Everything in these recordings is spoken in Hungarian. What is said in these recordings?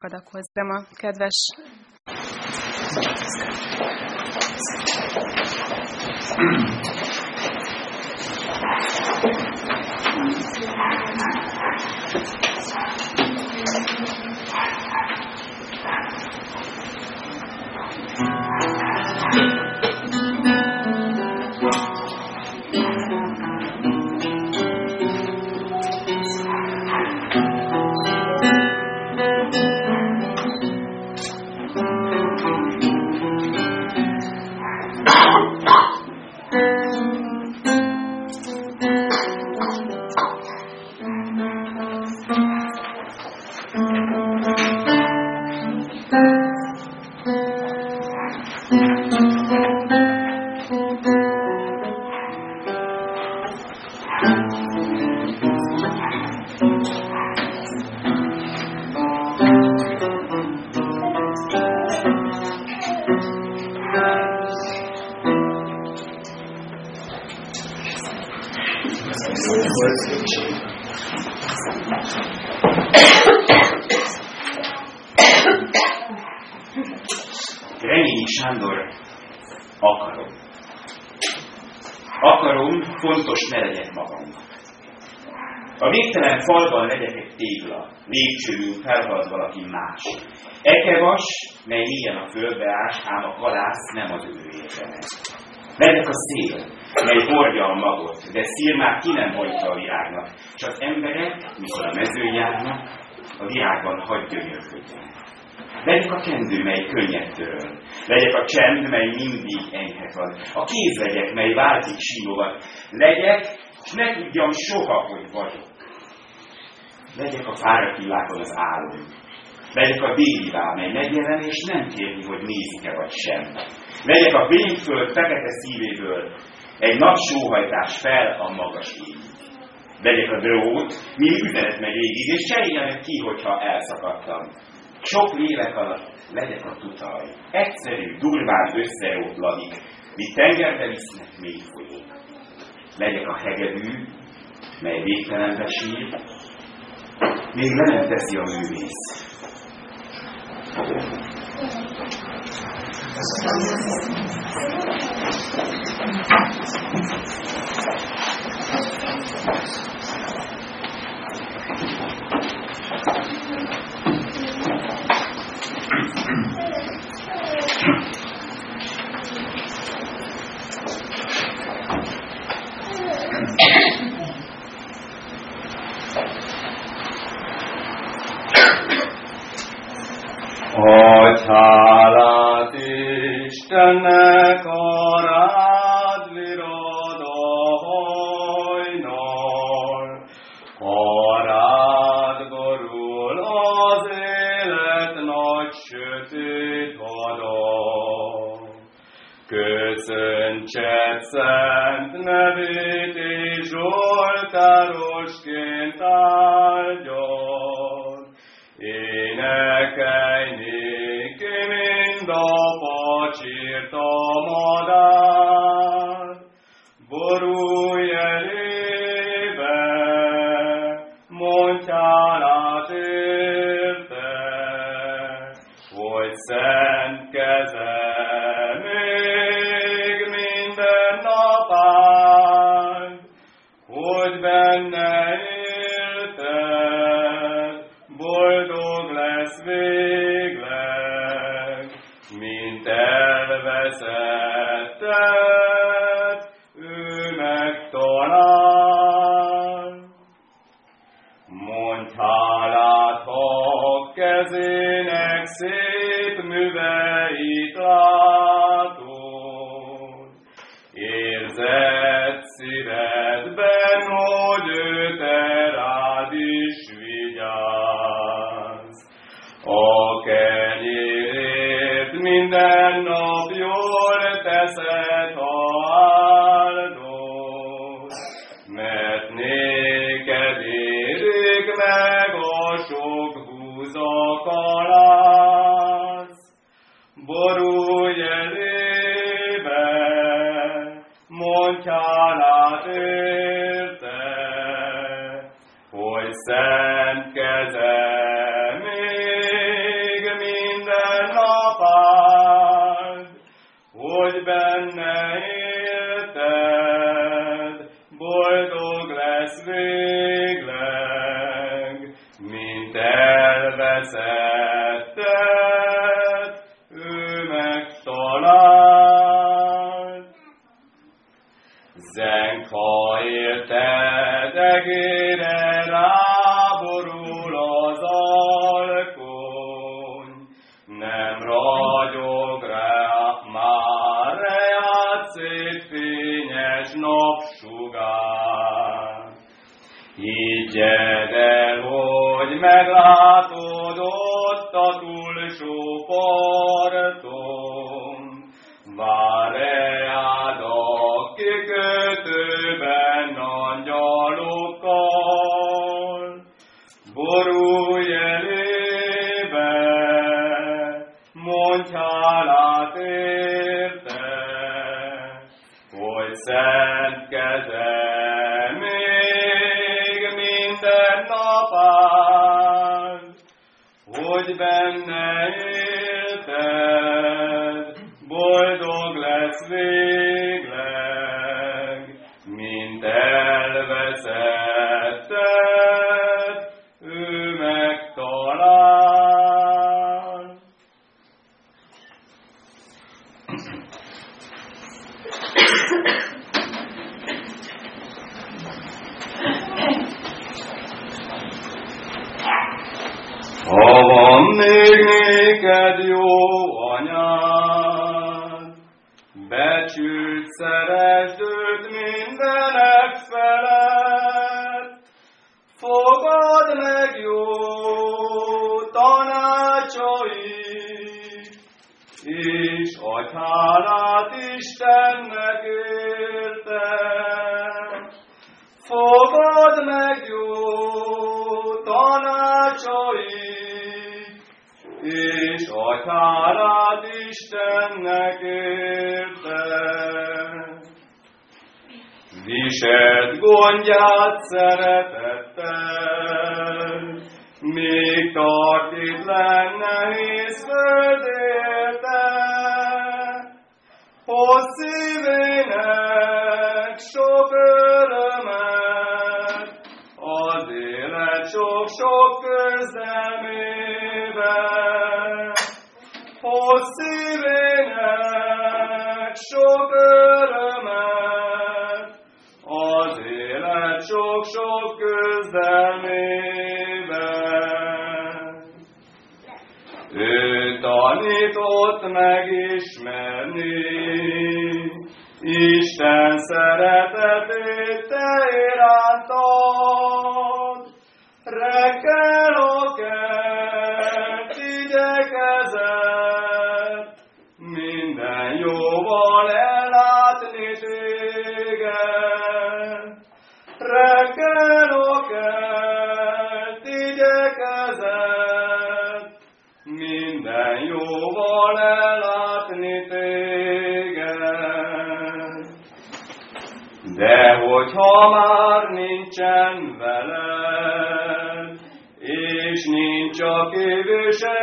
adakozzam a kedves Reményi lépcsőn felhalad valaki más. Ekevas, mely milyen a földbe ás, ám a kalász nem az ő érdeme. Legyek a szél, mely hordja a magot, de szír már ki nem hordja a virágnak. Csak az emberek, mikor a mezőn járnak, a virágban hagy gyönyörködjenek. Legyek a kendő, mely könnyed töröl. Legyek a csend, mely mindig enyhe van. A kéz legyek, mely váltik simogat. Legyek, és ne tudjam soha, hogy vagyok. Legyek a fáradt világon az álom. Legyek a déli vár, mely megjelen, és nem kérni, hogy nézik-e vagy sem. Legyek a fényföld fekete szívéből, egy nagy sóhajtás fel a magas ég. Legyek a drót, mi üzenet meg égig, és cseréljenek ki, hogyha elszakadtam. Sok lélek alatt legyek a tutaj. Egyszerű, durván összerót ladik, míg tengerbe visznek mély folyók. Legyek a hegedű, mely végtelenbe sír, még le nem teszi a művész. Adj rekelokát igyekezett, minden jóval ellátni téged. Rekelokát igyekezett, minden jóval ellátni téged. De hogyha már Kevishe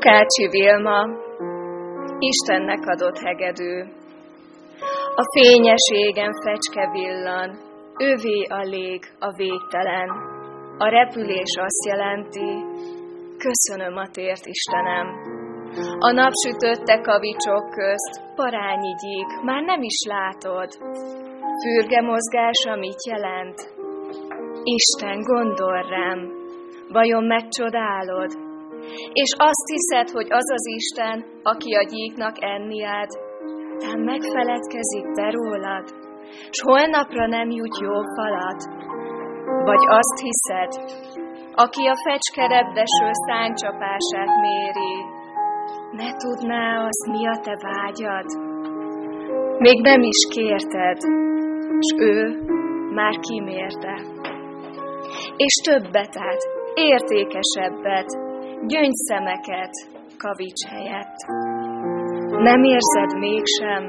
Lukácsi Vilma, Istennek adott hegedű. A fényeségen fecske villan, övé a lég, a végtelen. A repülés azt jelenti, köszönöm a tért Istenem. A nap sütötte kavicsok közt, parányi gyík, már nem is látod. Fürge mozgása mit jelent? Isten, gondol rám, vajon megcsodálod? És azt hiszed, hogy az az Isten, aki a gyíknak enni ad, tán megfeledkezik te rólad, s holnapra nem jut jó falat? Vagy azt hiszed, aki a fecskerebdeső száncsapását méri, ne tudná az, mi a te vágyad? Még nem is kérted, s ő már kimérte. És többet ad, értékesebbet, gyöngyszemeket kavics helyett. Nem érzed mégsem,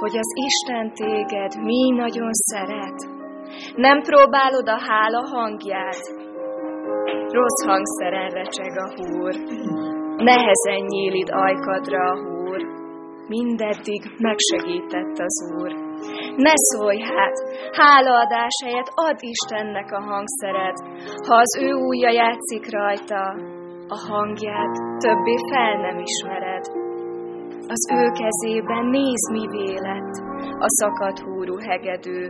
hogy az Isten téged mi nagyon szeret? Nem próbálod a hála hangját? Rossz hangszeren recseg a húr, nehezen nyílid ajkadra a húr, mindeddig megsegített az Úr. Ne szólj hát, hálaadás helyett add Istennek a hangszeret, ha az ő újja játszik rajta, a hangját többé fel nem ismered. Az ő kezében néz mi vélet, a szakadt húrú hegedű.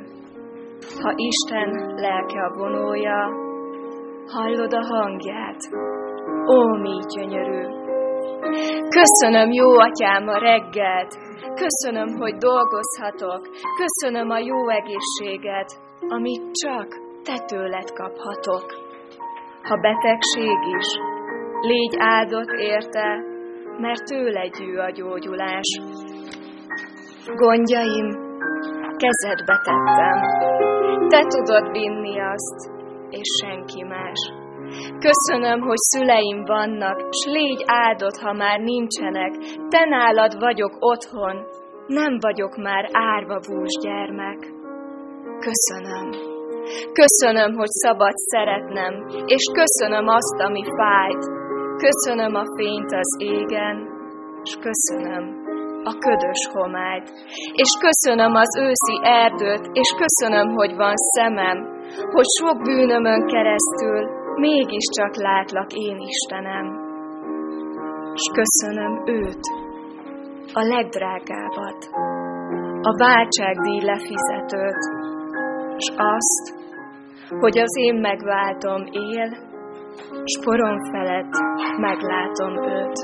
Ha Isten lelke a vonója, hallod a hangját, ó, mi gyönyörű! Köszönöm, jó atyám, a reggelt, köszönöm, hogy dolgozhatok, köszönöm a jó egészséget, amit csak te tőled kaphatok. Ha betegség is, légy áldott érte, mert tőle gyű a gyógyulás. Gondjaim, kezedbe tettem, te tudod vinni azt, és senki más. Köszönöm, hogy szüleim vannak, s légy áldott, ha már nincsenek. Te nálad vagyok otthon, nem vagyok már árva bús gyermek. Köszönöm. Köszönöm, hogy szabad szeretnem, és köszönöm azt, ami fájt. Köszönöm a fényt az égen, és köszönöm a ködös homályt. És köszönöm az őszi erdőt, és köszönöm, hogy van szemem, hogy sok bűnömön keresztül mégiscsak látlak én Istenem. És köszönöm őt, a legdrágábbat, a váltságdíj lefizetőt, és azt, hogy az én megváltom él, s porom felett meglátom őt.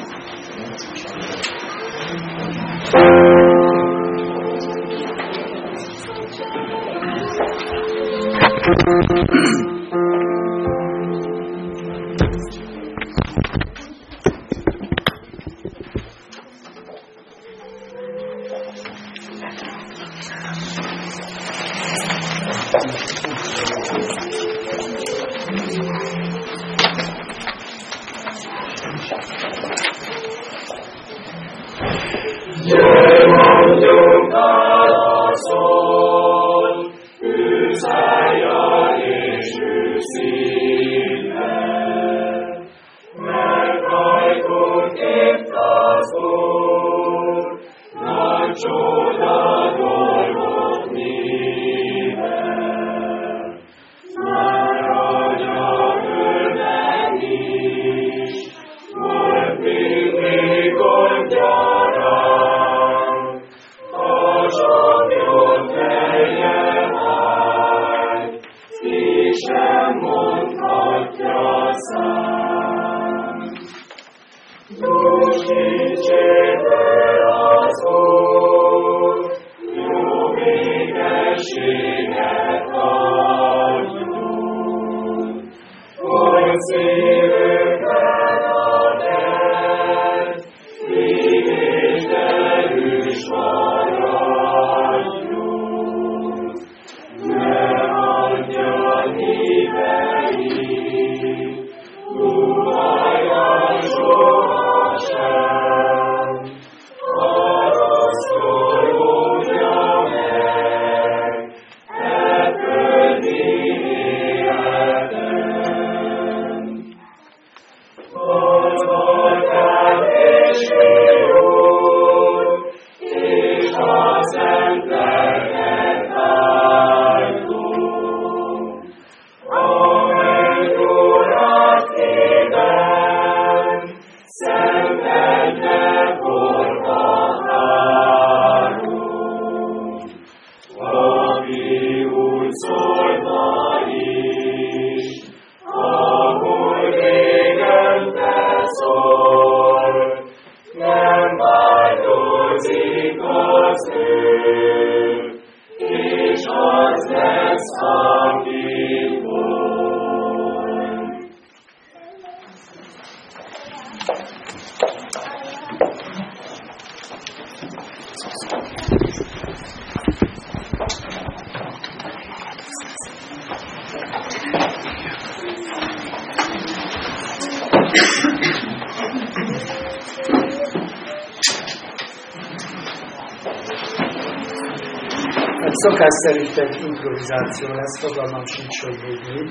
Thank you. Szokás szerint egy improvizáció lesz, fogalmam sincs, hogy még mi.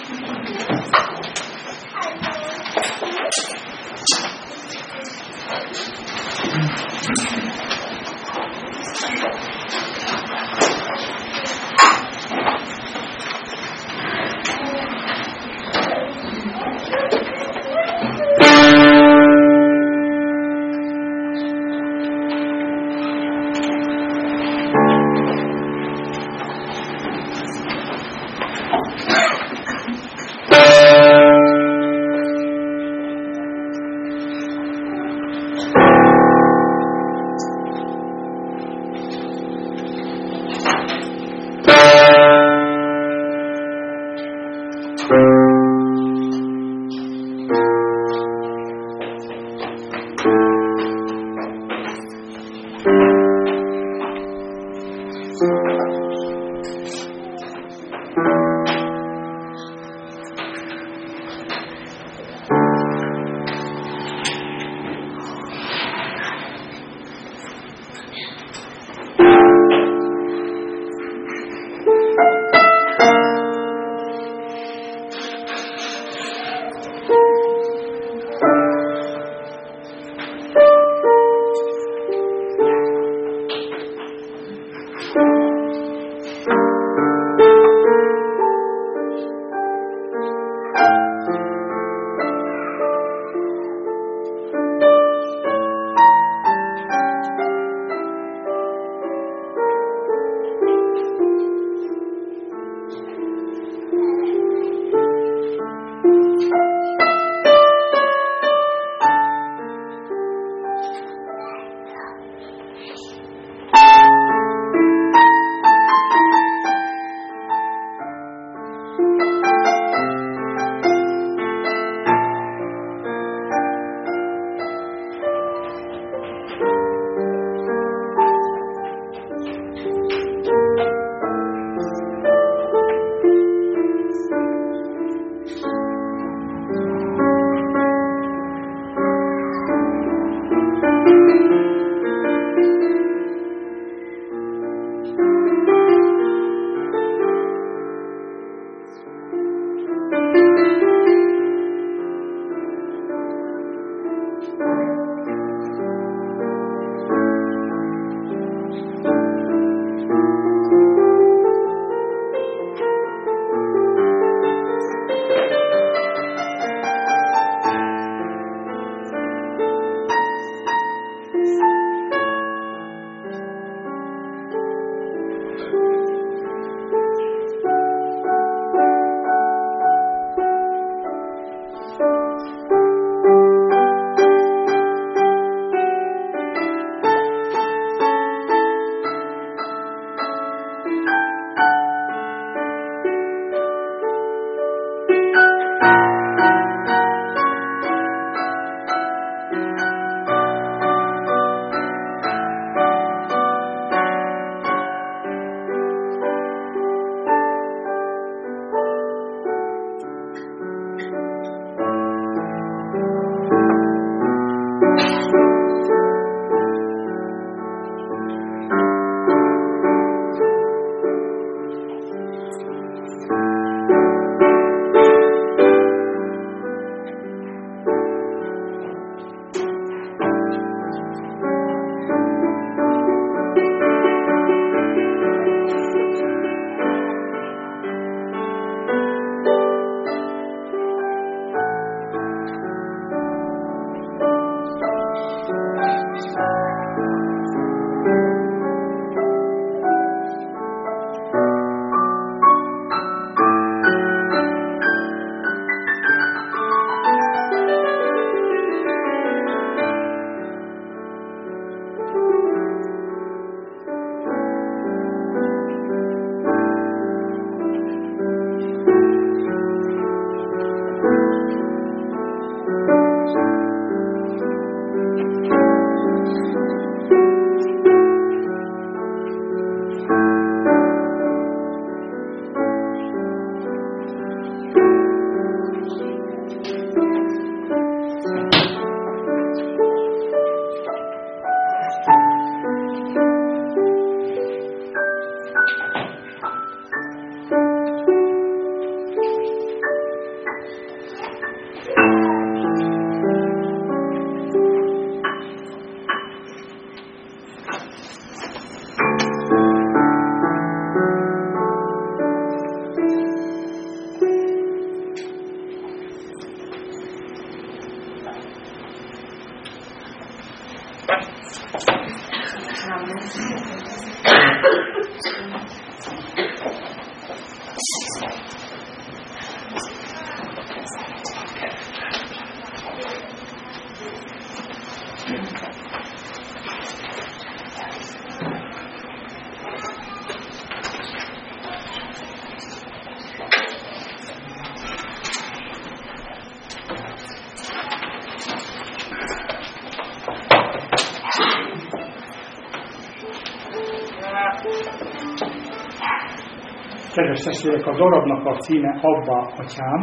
testvérek, a darabnak a címe Abba Atyám,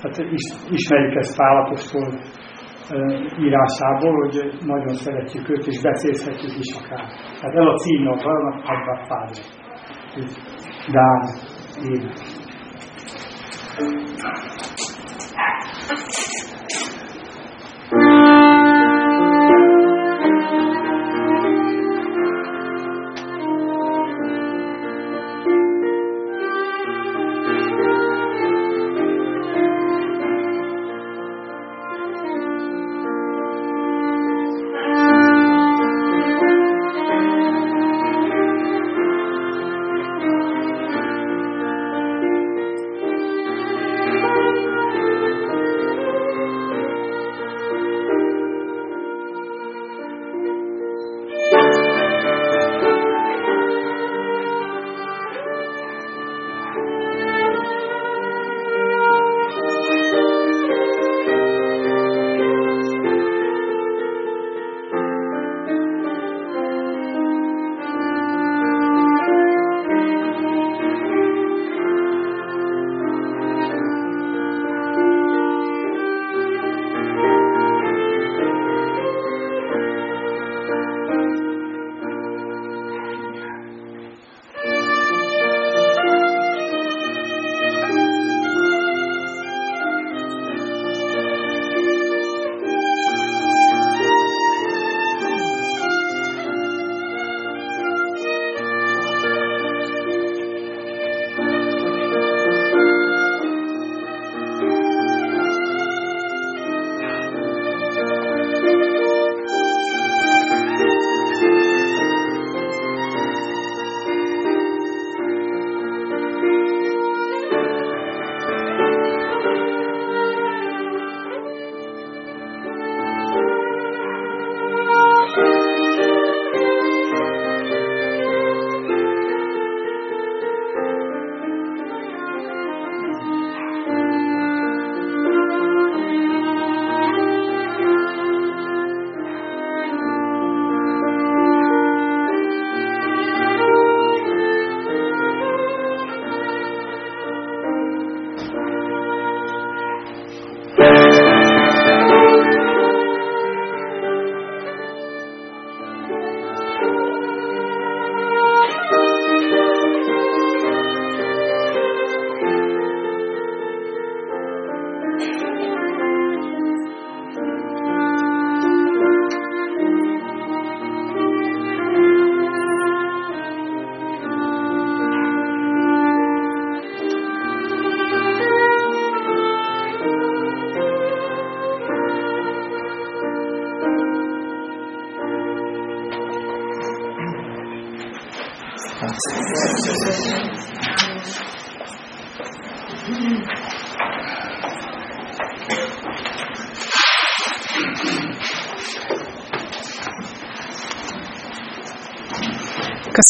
tehát ismerjük ezt Pálapostól írásából, hogy nagyon szeretjük őt, és beszélhetjük is akár. Tehát ez a címe a darabnak Abba Father. Dán ének.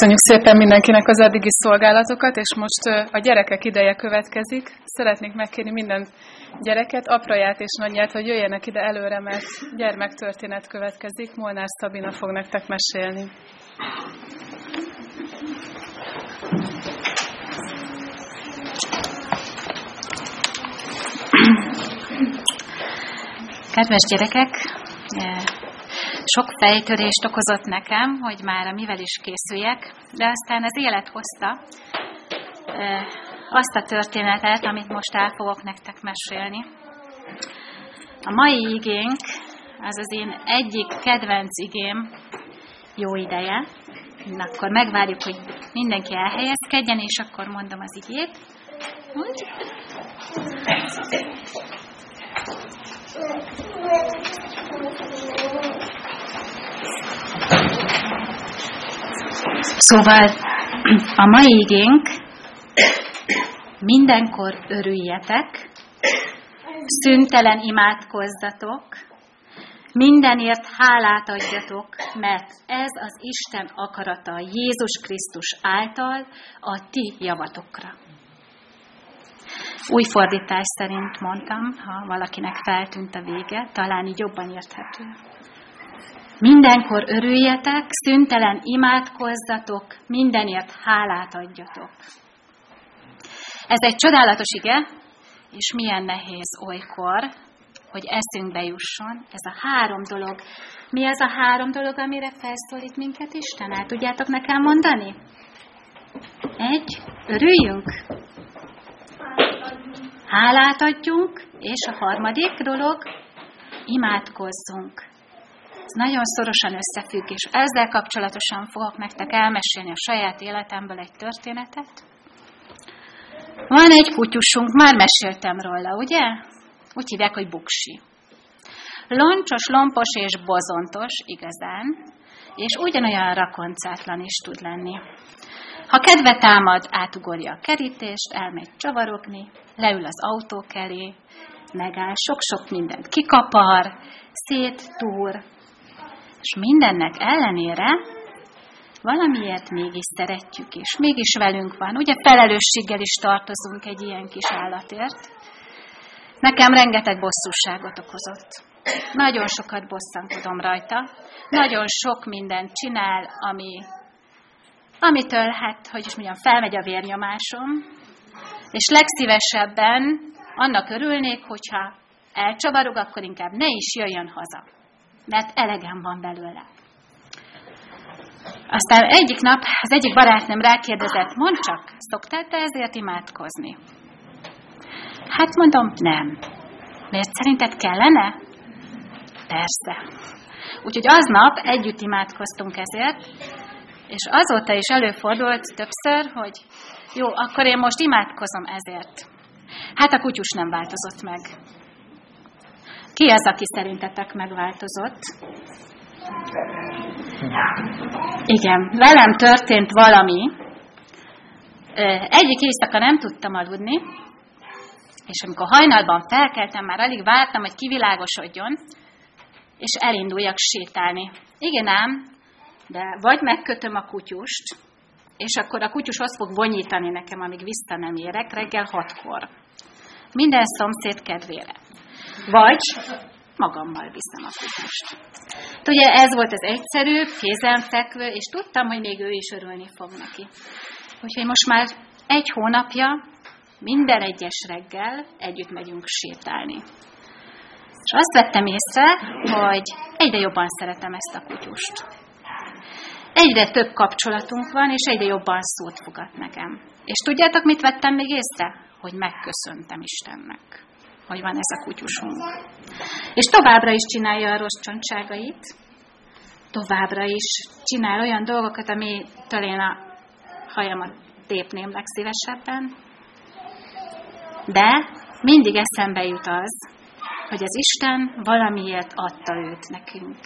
Köszönjük szépen mindenkinek az eddigi szolgálatokat, és most a gyerekek ideje következik. Szeretnék megkérni minden gyereket, apraját és nagyját, hogy jöjjenek ide előre, mert gyermektörténet következik. Molnár Szabina fog nektek mesélni. Kedves gyerekek, sok fejtörést okozott nekem, hogy már a mivel is készüljek, de aztán az élet hozta azt a történetet, amit most el fogok nektek mesélni. A mai igénk az az én egyik kedvenc igém jó ideje. Na, akkor megvárjuk, hogy mindenki elhelyezkedjen, és akkor mondom az igét. Úgy? Szóval a mai igénk mindenkor örüljetek, szüntelen imádkozzatok, mindenért hálát adjatok, mert ez az Isten akarata Jézus Krisztus által a ti javatokra. Új fordítás szerint mondtam, ha valakinek feltűnt a vége, talán így jobban érthető. Mindenkor örüljetek, szüntelen imádkozzatok, mindenért hálát adjatok. Ez egy csodálatos ige, és milyen nehéz olykor, hogy eszünkbe jusson ez a három dolog. Mi az a három dolog, amire felszólít minket Isten? El tudjátok nekem mondani? Egy, örüljünk. Hálát adjunk, és a harmadik dolog, imádkozzunk. Ez nagyon szorosan összefügg, és ezzel kapcsolatosan fogok nektek elmesélni a saját életemből egy történetet. Van egy kutyusunk, már meséltem róla, ugye? Úgy hívják, hogy buksi. Loncsos, lompos és bozontos igazán, és ugyanolyan rakoncátlan is tud lenni. Ha kedve támad, átugorja a kerítést, elmegy csavarogni, leül az autó elé, megáll, sok-sok mindent kikapar, széttúr, és mindennek ellenére valamiért mégis szeretjük, és mégis velünk van. Ugye felelősséggel is tartozunk egy ilyen kis állatért. Nekem rengeteg bosszúságot okozott. Nagyon sokat bosszankodom rajta. Nagyon sok mindent csinál, ami, amitől, hát, hogy is mondjam, felmegy a vérnyomásom. És legszívesebben annak örülnék, hogyha elcsavarog, akkor inkább ne is jöjjön haza. Mert elegem van belőle. Aztán egyik nap az egyik barátnőm rákérdezett, mondd csak, szoktál te ezért imádkozni? Hát mondom, nem. Miért szerinted kellene? Persze. Úgyhogy aznap együtt imádkoztunk ezért, és azóta is előfordult többször, hogy jó, akkor én most imádkozom ezért. Hát a kutyus nem változott meg. Ki az, aki szerintetek megváltozott? Igen, velem történt valami. Egyik éjszaka nem tudtam aludni, és amikor hajnalban felkeltem, már alig vártam, hogy kivilágosodjon, és elinduljak sétálni. Igen ám, de vagy megkötöm a kutyust, és akkor a kutyus azt fog vonyítani nekem, amíg vissza nem érek, reggel hatkor. Minden szomszéd kedvére. Vagy magammal viszem a kutyust. Ugye ez volt az egyszerű, kézenfekvő, és tudtam, hogy még ő is örülni fog neki. Úgyhogy most már egy hónapja minden egyes reggel együtt megyünk sétálni. És azt vettem észre, hogy egyre jobban szeretem ezt a kutyust. Egyre több kapcsolatunk van, és egyre jobban szót fogat nekem. És tudjátok, mit vettem még észre? Hogy megköszöntem Istennek, hogy van ez a kutyusunk. És továbbra is csinálja a rossz csontságait, továbbra is csinál olyan dolgokat, amitől én a hajamat tépném legszívesebben, de mindig eszembe jut az, hogy az Isten valamiért adta őt nekünk.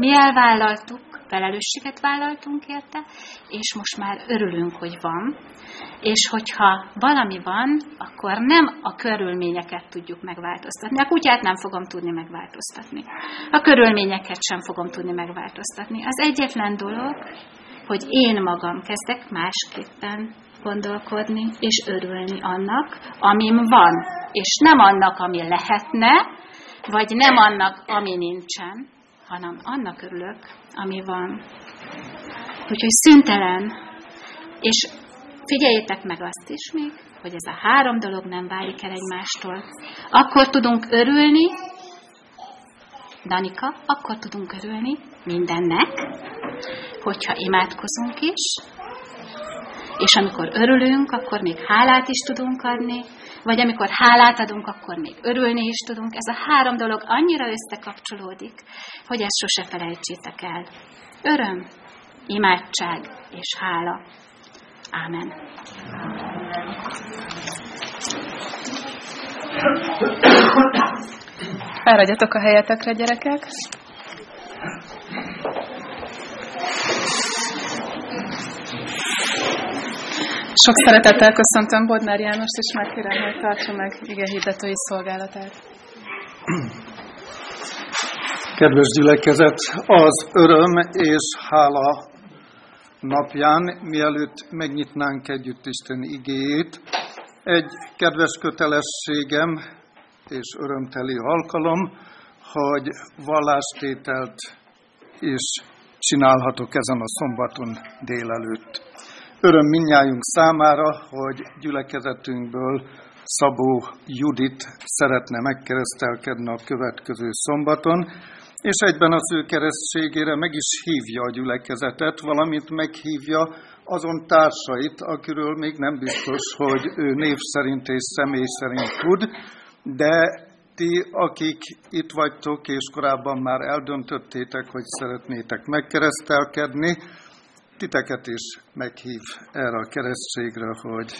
Mi elvállaltuk, felelősséget vállaltunk érte, és most már örülünk, hogy van. És hogyha valami van, akkor nem a körülményeket tudjuk megváltoztatni. A kutyát nem fogom tudni megváltoztatni. A körülményeket sem fogom tudni megváltoztatni. Az egyetlen dolog, hogy én magam kezdek másképpen gondolkodni és örülni annak, amim van, és nem annak, ami lehetne, vagy nem annak, ami nincsen, hanem annak örülök, ami van. Úgyhogy szüntelen, és figyeljétek meg azt is még, hogy ez a három dolog nem válik el egymástól. Akkor tudunk örülni, Danika, akkor tudunk örülni mindennek, hogyha imádkozunk is, és amikor örülünk, akkor még hálát is tudunk adni, vagy amikor hálát adunk, akkor még örülni is tudunk. Ez a három dolog annyira összekapcsolódik, hogy ezt sose felejtsétek el. Öröm, imádság és hála. Ámen. Fáradjatok a helyetekre, gyerekek. Sok szeretettel köszöntöm Bodnár Jánost, és megkérem, hogy tartsa meg ige hirdetői szolgálatát. Kedves gyülekezet, az öröm és hála napján, mielőtt megnyitnánk együtt Isten igéjét, egy kedves kötelességem és örömteli alkalom, hogy vallástételt is csinálhatok ezen a szombaton délelőtt. Öröm minnyájunk számára, hogy gyülekezetünkből Szabó Judit szeretne megkeresztelkedni a következő szombaton, és egyben az ő keresztségére meg is hívja a gyülekezetet, valamint meghívja azon társait, akiről még nem biztos, hogy ő név szerint és személy szerint tud, de ti, akik itt vagytok, és korábban már eldöntöttétek, hogy szeretnétek megkeresztelkedni, titeket is meghív erre a keresztségre, hogy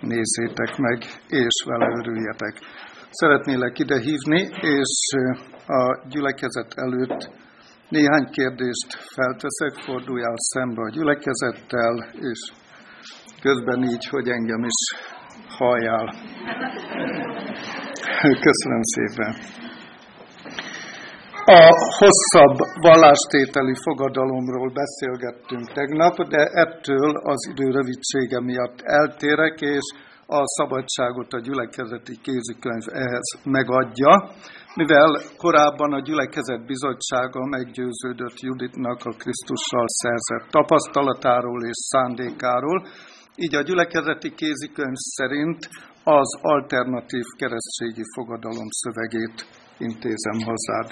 nézzétek meg, és vele örüljetek. Szeretnélek ide hívni, és a gyülekezet előtt néhány kérdést felteszek, forduljál szembe a gyülekezettel, és közben így, hogy engem is halljál. Köszönöm szépen. A hosszabb vallástételi fogadalomról beszélgettünk tegnap, de ettől az idő rövidsége miatt eltérek, és a szabadságot a gyülekezeti kézikönyv ehhez megadja, mivel korábban a gyülekezet bizottsága meggyőződött Juditnak a Krisztussal szerzett tapasztalatáról és szándékáról, így a gyülekezeti kézikönyv szerint az alternatív keresztségi fogadalom szövegét intézem hozzád.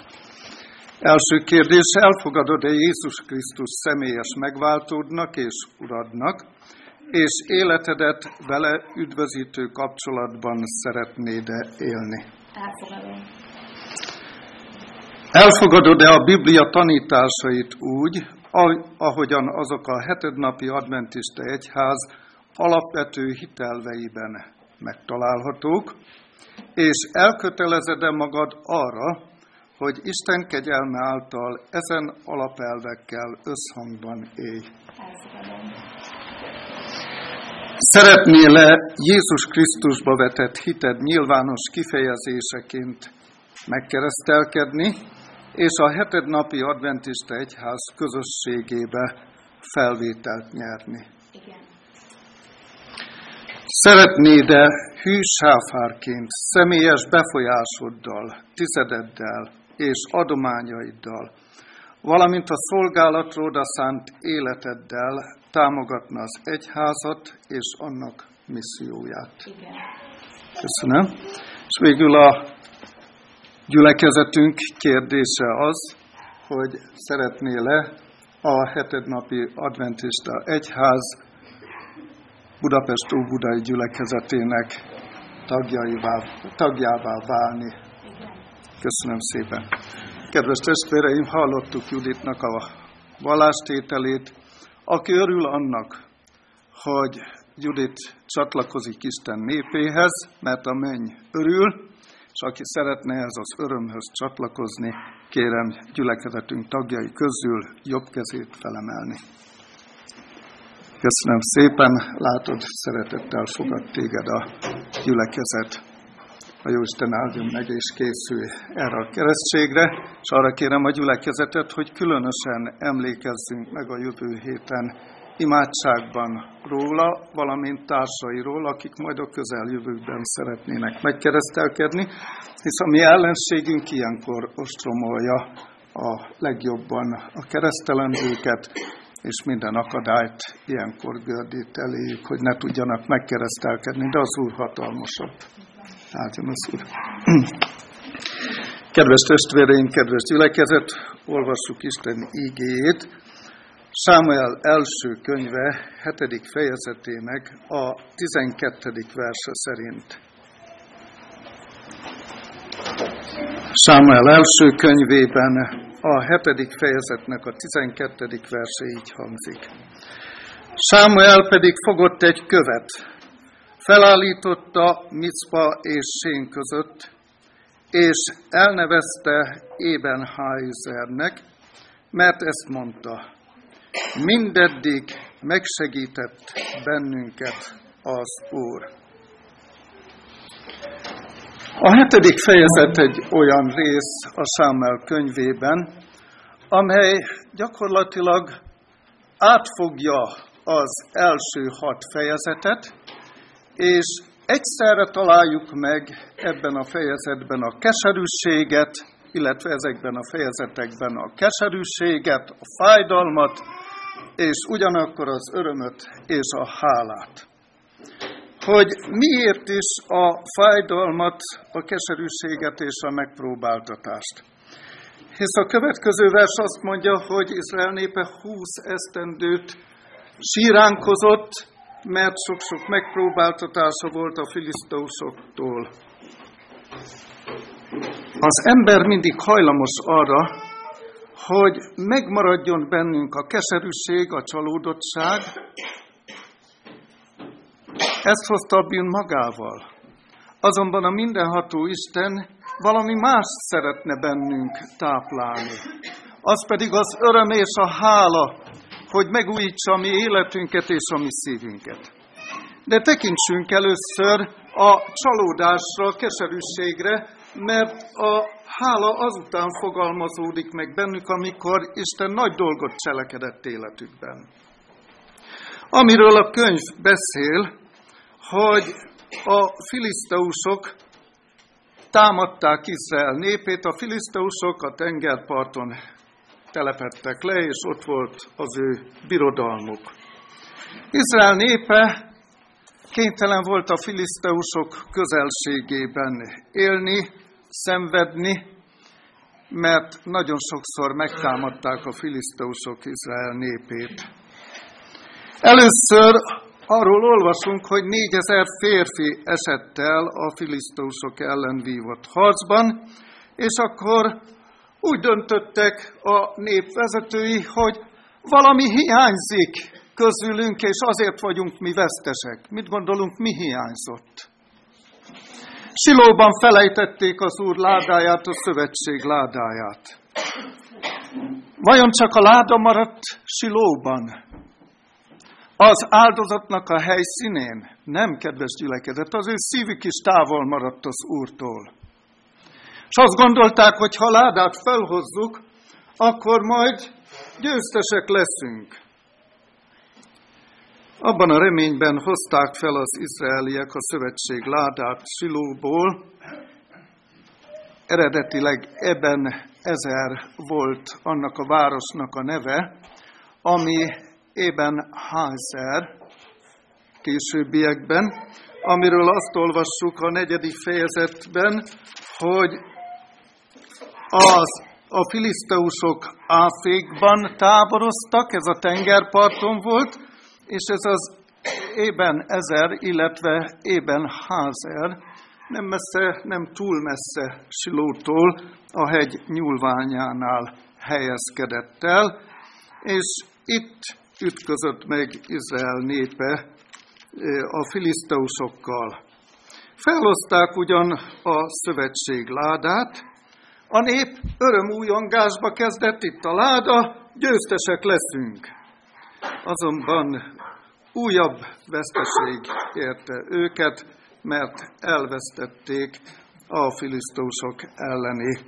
Első kérdés, elfogadod-e Jézus Krisztus személyes megváltódnak és uradnak, és életedet vele üdvözítő kapcsolatban szeretnéd-e élni? Elfogadom. Elfogadod-e a Biblia tanításait úgy, ahogyan azok a hetednapi adventista egyház alapvető hitelveiben megtalálhatók, és elkötelezed-e magad arra, hogy Isten kegyelme által ezen alapelvekkel összhangban élj. Szeretnél-e Jézus Krisztusba vetett hited nyilvános kifejezéseként megkeresztelkedni, és a heted napi adventista egyház közösségébe felvételt nyerni? Igen. Szeretnéd-e hű sáfárként, személyes befolyásoddal, tizededdel és adományaiddal, valamint a szolgálatról a szánt életeddel támogatna az egyházat és annak misszióját. Igen. Köszönöm. És végül a gyülekezetünk kérdése az, hogy szeretnél-e a hetednapi adventista egyház Budapest Óbudai gyülekezetének tagjává válni. Köszönöm szépen. Kedves testvéreim, hallottuk Juditnak a vallástételét, aki örül annak, hogy Judit csatlakozik Isten népéhez, mert a menny örül, és aki szeretne ez az örömhöz csatlakozni, kérem gyülekezetünk tagjai közül jobb kezét felemelni. Köszönöm szépen, látod, szeretettel fogad téged a gyülekezet. A Jóisten áldjon meg és készülj erre a keresztségre, és arra kérem a gyülekezetet, hogy különösen emlékezzünk meg a jövő héten imádságban róla, valamint társairól, akik majd a közeljövőben szeretnének megkeresztelkedni, hisz a mi ellenségünk ilyenkor ostromolja a legjobban a keresztelendőket, és minden akadályt ilyenkor gördít eléjük, hogy ne tudjanak megkeresztelkedni, de az Úr hatalmasabb. Áldjon az Úr. Kedves testvéreim, kedves gyülekezet, olvassuk Isten ígéjét. Sámuel első könyve, hetedik fejezetének a 12. verse szerint. Sámuel első könyvében a hetedik fejezetnek a 12. verse így hangzik. Sámuel pedig fogott egy követ, felállította Micpa és Sén között, és elnevezte Ében Hájzernek, mert ezt mondta, mindeddig megsegített bennünket az Úr. A hetedik fejezet egy olyan rész a Sámel könyvében, amely gyakorlatilag átfogja az első hat fejezetet, és egyszerre találjuk meg ebben a fejezetben a keserűséget, illetve ezekben a fejezetekben a keserűséget, a fájdalmat, és ugyanakkor az örömöt és a hálát. Hogy miért is a fájdalmat, a keserűséget és a megpróbáltatást. Hisz a következő vers azt mondja, hogy Izrael népe húsz esztendőt síránkozott, mert sok-sok megpróbáltatása volt a filiszteusoktól. Az ember mindig hajlamos arra, hogy megmaradjon bennünk a keserűség, a csalódottság. Ezt hozta a bűn magával. Azonban a mindenható Isten valami más szeretne bennünk táplálni. Az pedig az öröm és a hála, hogy megújítsa a mi életünket és a mi szívünket. De tekintsünk először a csalódásra, a keserűségre, mert a hála azután fogalmazódik meg bennük, amikor Isten nagy dolgot cselekedett életükben. Amiről a könyv beszél, hogy a filiszteusok támadták Izrael népét, a filiszteusok a tengerparton telepettek le, és ott volt az ő birodalmuk. Izrael népe kénytelen volt a filiszteusok közelségében élni, szenvedni, mert nagyon sokszor megtámadták a filiszteusok Izrael népét. Először arról olvasunk, hogy négyezer férfi esett el a filiszteusok ellen vívott harcban, és akkor úgy döntöttek a népvezetői, hogy valami hiányzik közülünk, és azért vagyunk mi vesztesek. Mit gondolunk, mi hiányzott? Silóban felejtették az Úr ládáját, a szövetség ládáját. Vajon csak a láda maradt Silóban? Az áldozatnak a helyszínén? Nem, kedves gyülekezet, az ő szívük is távol maradt az Úrtól. És azt gondolták, hogy ha ládát felhozzuk, akkor majd győztesek leszünk. Abban a reményben hozták fel az izraeliek a szövetség ládát Silóból. Eredetileg ebben ezer volt annak a városnak a neve, ami ében Házer későbbiekben, amiről azt olvassuk a negyedik fejezetben, hogy az a filiszteusok Áfékban táboroztak, ez a tengerparton volt, és ez az ében ezer, illetve ében házer, nem messze, nem túl messze Silótól, a hegy nyúlványánál helyezkedett el, és itt ütközött meg Izrael népe a filiszteusokkal. Felhozták ugyan a szövetség ládát, a nép örömújongásba kezdett itt a láda, győztesek leszünk. Azonban újabb veszteség érte őket, mert elvesztették a filisztósok elleni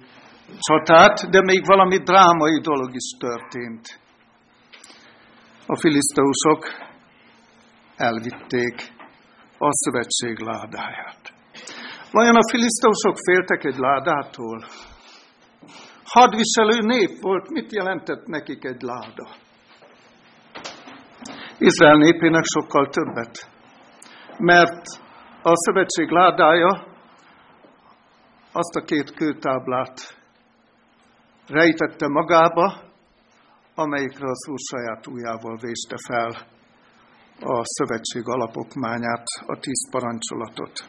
csatát, de még valami drámai dolog is történt. A filiszteusok elvitték a szövetség ládáját. Vajon a filiszteusok féltek egy ládától? Hadviselő nép volt, mit jelentett nekik egy láda? Izrael népének sokkal többet. Mert a szövetség ládája azt a két kőtáblát rejtette magába, amelyikre az Úr saját ujjával véste fel a szövetség alapokmányát, a tíz parancsolatot.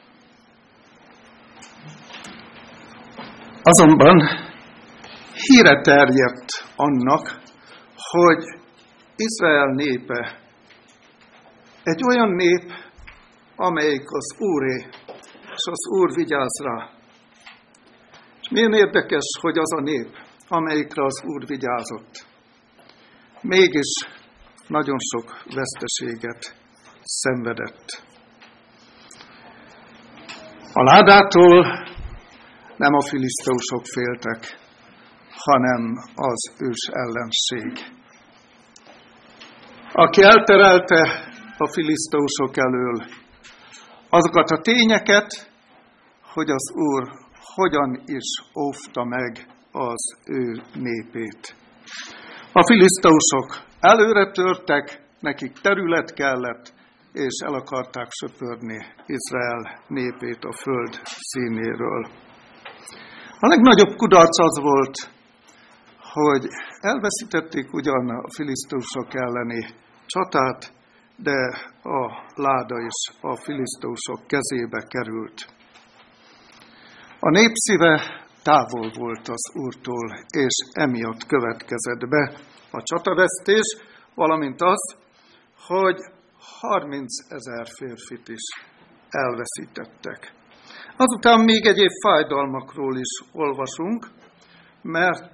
Azonban híre terjedt annak, hogy Izrael népe egy olyan nép, amelyik az Úré, és az Úr vigyáz rá. És milyen érdekes, hogy az a nép, amelyikre az Úr vigyázott, mégis nagyon sok veszteséget szenvedett. A ládától nem a filiszteusok féltek, hanem az ős ellenség. Aki elterelte a filiszteusok elől azokat a tényeket, hogy az Úr hogyan is óvta meg az ő népét. A filiszteusok előre törtek, nekik terület kellett, és el akarták söpörni Izrael népét a föld színéről. A legnagyobb kudarc az volt, hogy elveszítették ugyan a filisztusok elleni csatát, de a láda is a filisztusok kezébe került. A népszíve távol volt az Úrtól, és emiatt következett be a csatavesztés, valamint az, hogy 30 ezer férfit is elveszítettek. Azután még egyéb fájdalmakról is olvasunk, mert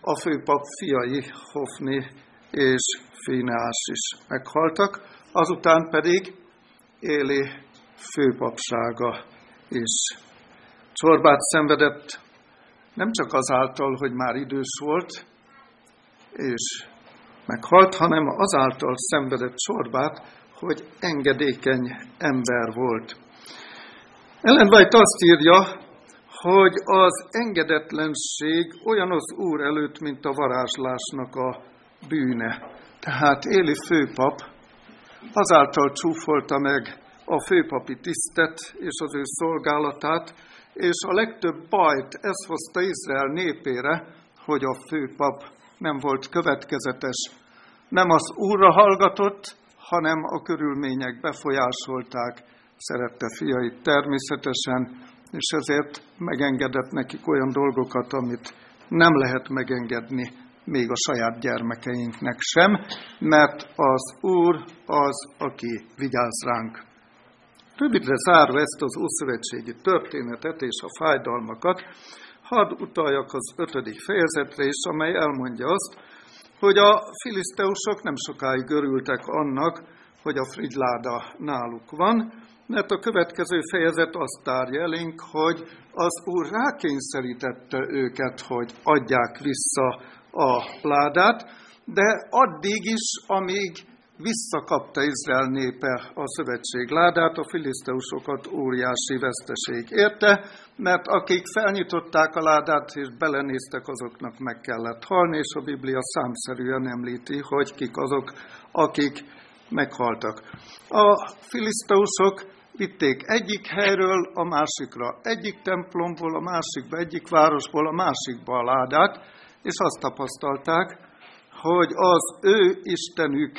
a főpap fiai, Hofni és Féneás is meghaltak, azután pedig Éli főpapsága is csorbát szenvedett, nem csak azáltal, hogy már idős volt, és meghalt, hanem azáltal szenvedett csorbát, hogy engedékeny ember volt. Ellen White azt írja, hogy az engedetlenség olyan az Úr előtt, mint a varázslásnak a bűne. Tehát Éli főpap azáltal csúfolta meg a főpapi tisztet és az ő szolgálatát, és a legtöbb bajt ez hozta Izrael népére, hogy a főpap nem volt következetes, nem az Úrra hallgatott, hanem a körülmények befolyásolták, szerette fiait természetesen, és ezért megengedett nekik olyan dolgokat, amit nem lehet megengedni még a saját gyermekeinknek sem, mert az Úr az, aki vigyáz ránk. Rövidre zárva ezt az ószövetségi történetet és a fájdalmakat, hadd utaljak az ötödik fejezetre is, amely elmondja azt, hogy a filiszteusok nem sokáig örültek annak, hogy a frigyláda náluk van, mert a következő fejezet azt tárja elénk, hogy az Úr rákényszerítette őket, hogy adják vissza a ládát, de addig is, amíg visszakapta Izrael népe a szövetség ládát, a filiszteusokat óriási veszteség érte, mert akik felnyitották a ládát és belenéztek, azoknak meg kellett halni, és a Biblia számszerűen említi, hogy kik azok, akik meghaltak. A filiszteusok vitték egyik helyről a másikra, egyik templomból a másikba, egyik városból a másikba a ládát, és azt tapasztalták, hogy az ő Istenük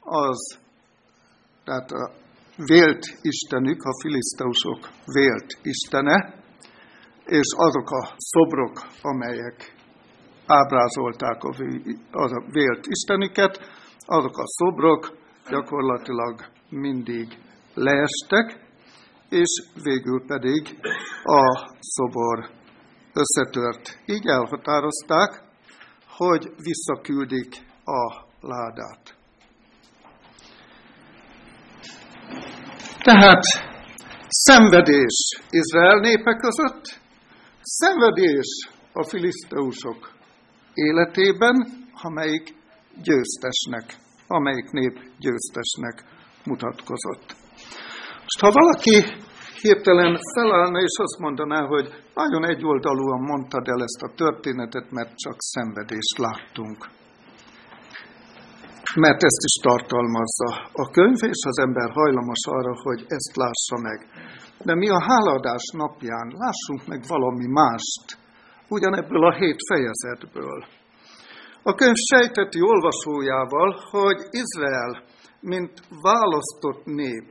az, tehát a vélt Istenük, a filiszteusok vélt Istene, és azok a szobrok, amelyek ábrázolták a, vélt Istenüket, azok a szobrok gyakorlatilag mindig leestek, és végül pedig a szobor összetört. Így elhatározták, hogy visszaküldik a ládát. Tehát szenvedés Izrael népe között, szenvedés a filiszteusok életében, amelyik győztesnek, amelyik nép győztesnek mutatkozott. Most ha valaki hirtelen felállna és azt mondaná, hogy nagyon egyoldalúan mondtad el ezt a történetet, mert csak szenvedést láttunk. Mert ezt is tartalmazza a könyv, és az ember hajlamos arra, hogy ezt lássa meg. De mi a háladás napján lássunk meg valami mást, ugyanebből a hét fejezetből. A könyv sejteti olvasójával, hogy Izrael, mint választott nép,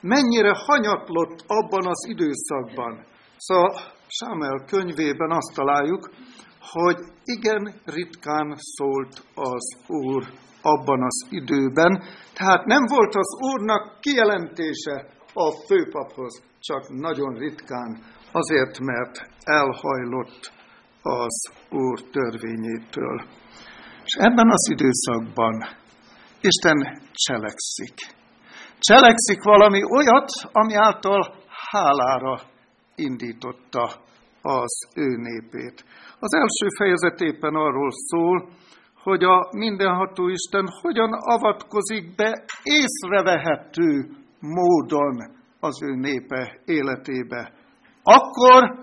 mennyire hanyatlott abban az időszakban. Szóval Sámel könyvében azt találjuk, hogy igen ritkán szólt az Úr abban az időben, tehát nem volt az Úrnak kijelentése a főpaphoz, csak nagyon ritkán, azért, mert elhajlott az Úr törvényétől. És ebben az időszakban Isten cselekszik cselekszik valami olyat, ami által hálára indította az ő népét. Az első fejezet éppen arról szól, hogy a mindenható Isten hogyan avatkozik be észrevehető módon az ő népe életébe. Akkor,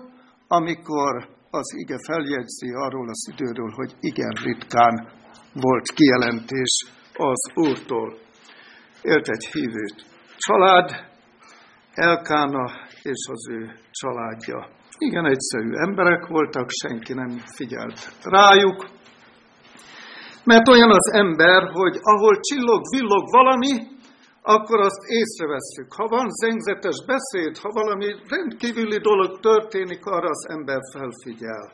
amikor az ige feljegyzi arról az időről, hogy igen ritkán volt kijelentés az Úrtól. Élt egy hívő család, Elkána és az ő családja. Igen egyszerű emberek voltak, senki nem figyelt rájuk, mert olyan az ember, hogy ahol csillog, villog valami, akkor azt észreveszünk. Ha van zengzetes beszéd, ha valami rendkívüli dolog történik, arra az ember felfigyel.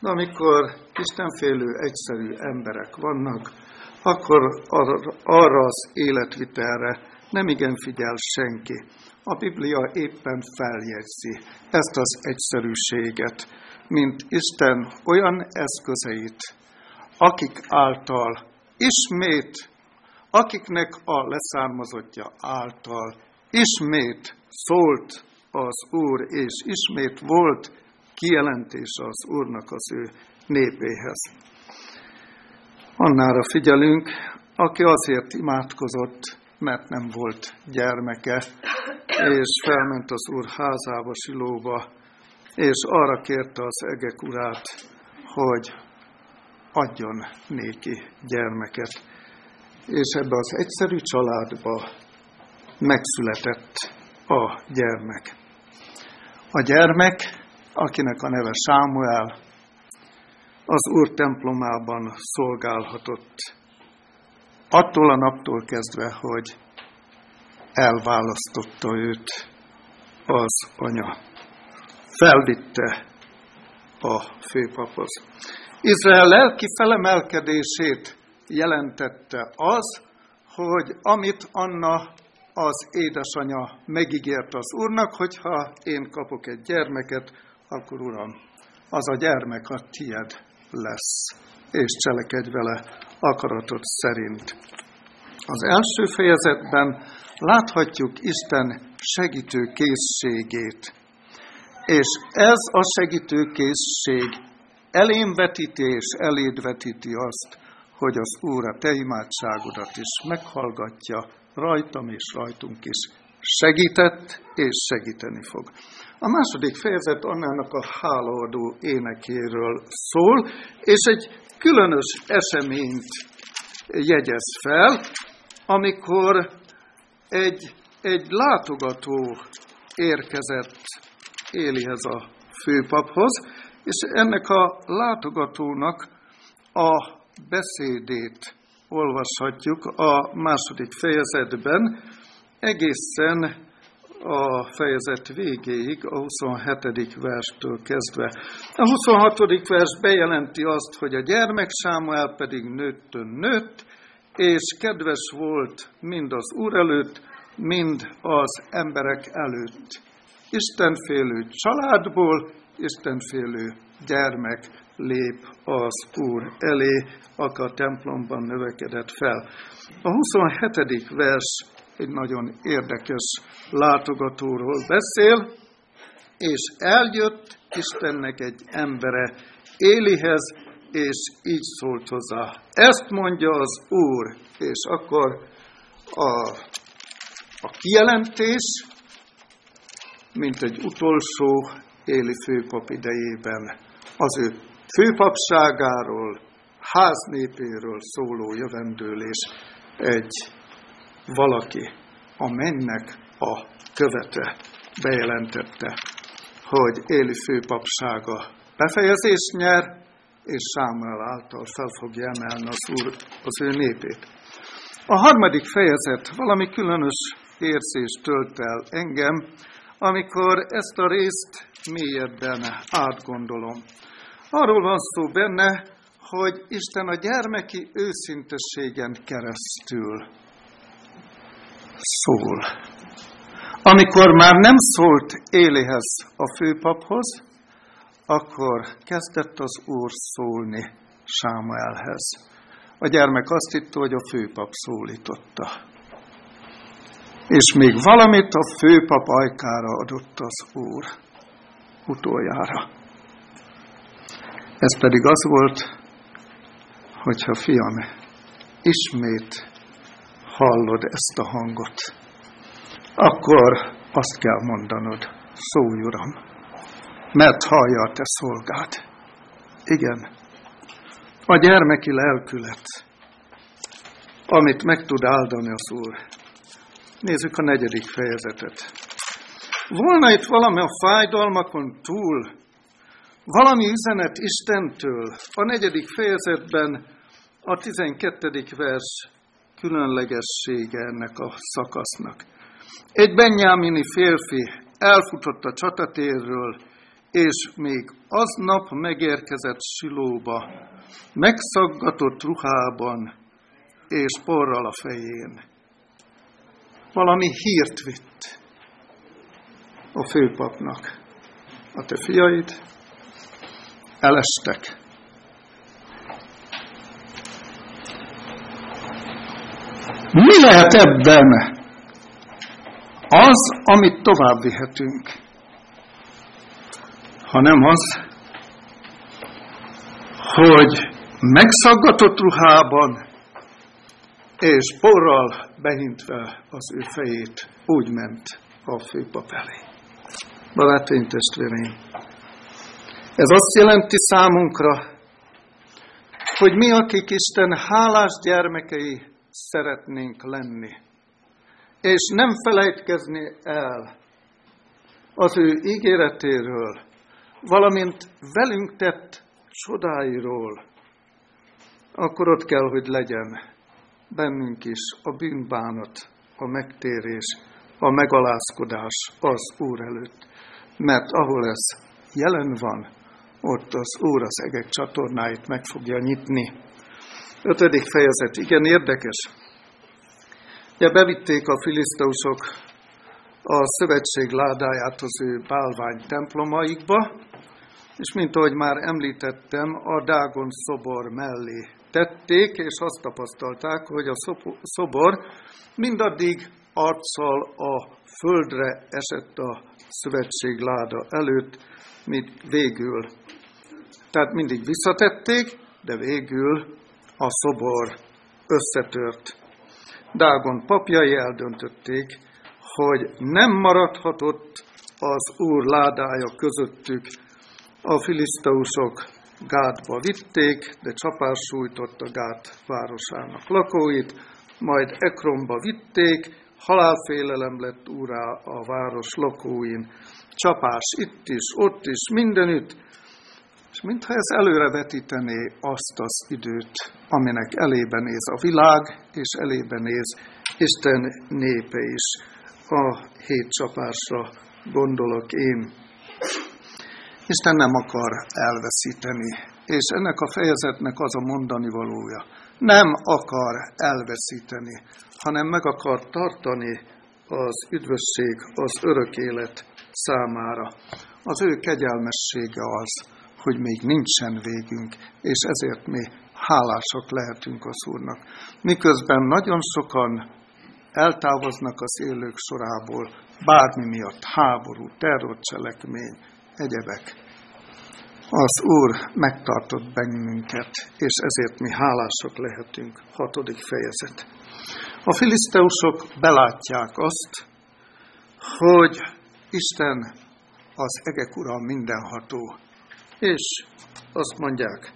De amikor istenfélő, egyszerű emberek vannak, akkor arra az életvitelre nem igen figyel senki. A Biblia éppen feljegyzi ezt az egyszerűséget, mint Isten olyan eszközeit, akik által ismét, akiknek a leszármazottja által ismét szólt az Úr, és ismét volt kijelentés az Úrnak az ő népéhez. Annára figyelünk, aki azért imádkozott, mert nem volt gyermeke, és felment az Úr házába, Silóba, és arra kérte az egek urát, hogy adjon néki gyermeket. És ebbe az egyszerű családba megszületett a gyermek. A gyermek, akinek a neve Sámuel, az Úr templomában szolgálhatott. Attól a naptól kezdve, hogy elválasztotta őt az anya. Felvitte a főpaphoz. Izrael lelki felemelkedését jelentette az, hogy amit Anna az édesanyja megígért az úrnak, hogyha én kapok egy gyermeket, akkor uram, az a gyermek a tied lesz, és cselekedj vele akaratod szerint. Az első fejezetben láthatjuk Isten segítő készségét, és ez a segítő készség elém vetíti azt, hogy az Úr a te imádságodat is meghallgatja, rajtam és rajtunk is segített és segíteni fog. A második fejezet annának a hálaadó énekéről szól, és egy különös eseményt jegyez fel, amikor egy, egy látogató érkezett Élihez a főpaphoz, és ennek a látogatónak a beszédét olvashatjuk a második fejezetben, egészen a fejezet végéig, a 27. verstől kezdve. A 26. vers bejelenti azt, hogy a gyermek Sámuel pedig nőttön nőtt, és kedves volt mind az Úr előtt, mind az emberek előtt. Istenfélő családból, Istenfélő gyermek lép az Úr elé, aki a templomban növekedett fel. A 27. vers egy nagyon érdekes látogatóról beszél, és eljött Istennek egy embere Élihez, és így szólt hozzá. Ezt mondja az Úr, és akkor a, a kijelentés, mint egy utolsó Éli főpap idejében, az ő főpapságáról, háznépéről szóló jövendőlés egy valaki a mennek a követe bejelentette, hogy Éli főpapsága befejezést nyer, és Sámuel által fel fogja emelni az Úr az ő népét. A harmadik fejezet valami különös érzést tölt el engem, amikor ezt a részt mélyebben átgondolom. Arról van szó benne, hogy Isten a gyermeki őszintességen keresztül szól. Amikor már nem szólt Élihez a főpaphoz, akkor kezdett az Úr szólni Sámuelhez. A gyermek azt hitte, hogy a főpap szólította. És még valamit a főpap ajkára adott az Úr utoljára. Ez pedig az volt, hogyha fiam, ismét hallod ezt a hangot, akkor azt kell mondanod, szólj Uram, mert hallja a te szolgád. Igen, a gyermeki lelkület, amit meg tud áldani az Úr. Nézzük a negyedik fejezetet. Volna itt valami a fájdalmakon túl, valami üzenet Istentől. A negyedik fejezetben a tizenkettedik vers különlegessége ennek a szakasznak. Egy benyámini férfi elfutott a csatatérről, és még aznap megérkezett Silóba, megszaggatott ruhában és porral a fején. Valami hírt vitt a főpapnak. A te fiaid elestek. Mi lehet ebben az, amit tovább vihetünk? Hanem az, hogy megszaggatott ruhában és porral behintve az ő fejét úgy ment a főpap elé. Barátaim, testvéreim, ez azt jelenti számunkra, hogy mi, akik Isten hálás gyermekei szeretnénk lenni, és nem felejtkezni el az ő ígéretéről, valamint velünk tett csodáiról, akkor ott kell, hogy legyen bennünk is a bűnbánat, a megtérés, a megalázkodás az Úr előtt. Mert ahol ez jelen van, ott az Úr az egek csatornáit meg fogja nyitni. Ötödik fejezet, igen érdekes. Ja, bevitték a filiszteusok a szövetség ládáját az ő bálvány templomaikba, és mint ahogy már említettem, a Dágon szobor mellé tették, és azt tapasztalták, hogy a szobor mindaddig arccal a földre esett a szövetség láda előtt, mint végül. Tehát mindig visszatették, de végül a szobor összetört. Dágon papjai eldöntötték, hogy nem maradhatott az Úr ládája közöttük. A filiszteusok Gátba vitték, de csapás sújtotta Gát városának lakóit, majd Ekronba vitték, halálfélelem lett úrá a város lakóin. Csapás itt is, ott is, mindenütt, és mintha ez előrevetítené azt az időt, aminek elébe néz a világ, és elébe néz Isten népe is. A hét csapásra gondolok én. Isten nem akar elveszíteni, és ennek a fejezetnek az a mondani valója. Nem akar elveszíteni, hanem meg akar tartani az üdvösség, az örök élet számára. Az ő kegyelmessége az, hogy még nincsen végünk, és ezért mi hálásak lehetünk az Úrnak. Miközben nagyon sokan eltávoznak az élők sorából, bármi miatt, háború, terrorcselekmény, egyebek. Az Úr megtartott bennünket, és ezért mi hálásak lehetünk. Hatodik fejezet. A filiszteusok belátják azt, hogy Isten az egek ura mindenható, és azt mondják,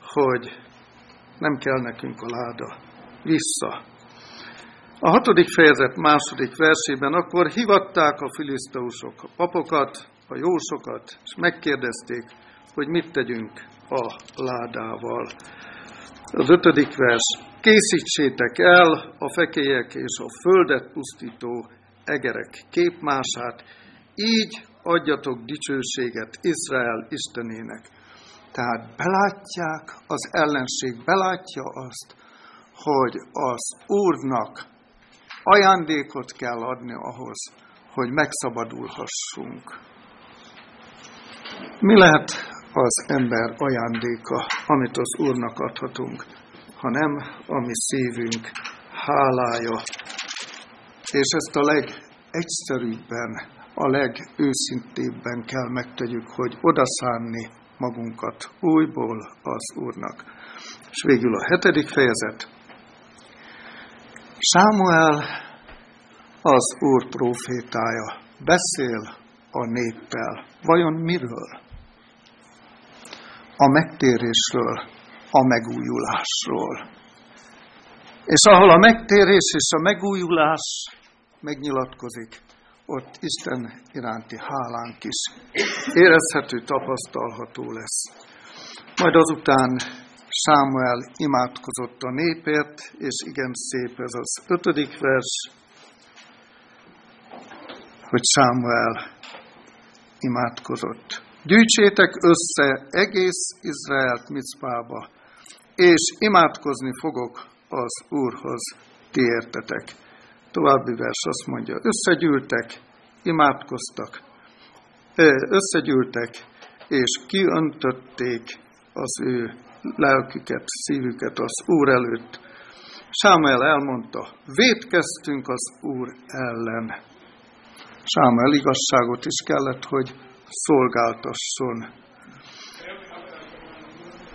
hogy nem kell nekünk a láda. Vissza. A hatodik fejezet második versében akkor hivatták a filiszteusok a papokat, a jósokat, és megkérdezték, hogy mit tegyünk a ládával. Az ötödik vers. Készítsétek el a fekélyek és a földet pusztító egerek képmását, így adjatok dicsőséget Izrael Istenének. Tehát belátják, az ellenség belátja azt, hogy az Úrnak ajándékot kell adni ahhoz, hogy megszabadulhassunk. Mi lehet az ember ajándéka, amit az Úrnak adhatunk, ha nem a mi szívünk hálája és ezt a legegyszerűbben, a legőszintébben kell megtegyük, hogy odaszánni magunkat újból az Úrnak. És végül a hetedik fejezet. Sámuel az Úr profétája beszél a néppel. Vajon miről? A megtérésről, a megújulásról. És ahol a megtérés és a megújulás megnyilatkozik, ott Isten iránti hálánk is érezhető, tapasztalható lesz. Majd azután Sámuel imádkozott a népért, és igen szép ez az ötödik vers, hogy Sámuel imádkozott. Gyűjtsétek össze egész Izraelt Micpába, és imádkozni fogok az Úrhoz, ti értetek. További vers azt mondja, összegyűltek, imádkoztak, összegyűltek, és kiöntötték az ő lelküket, szívüket az Úr előtt. Sámuel elmondta, védkeztünk az Úr ellen. Sámuel igazságot is kellett, hogy szolgáltasson.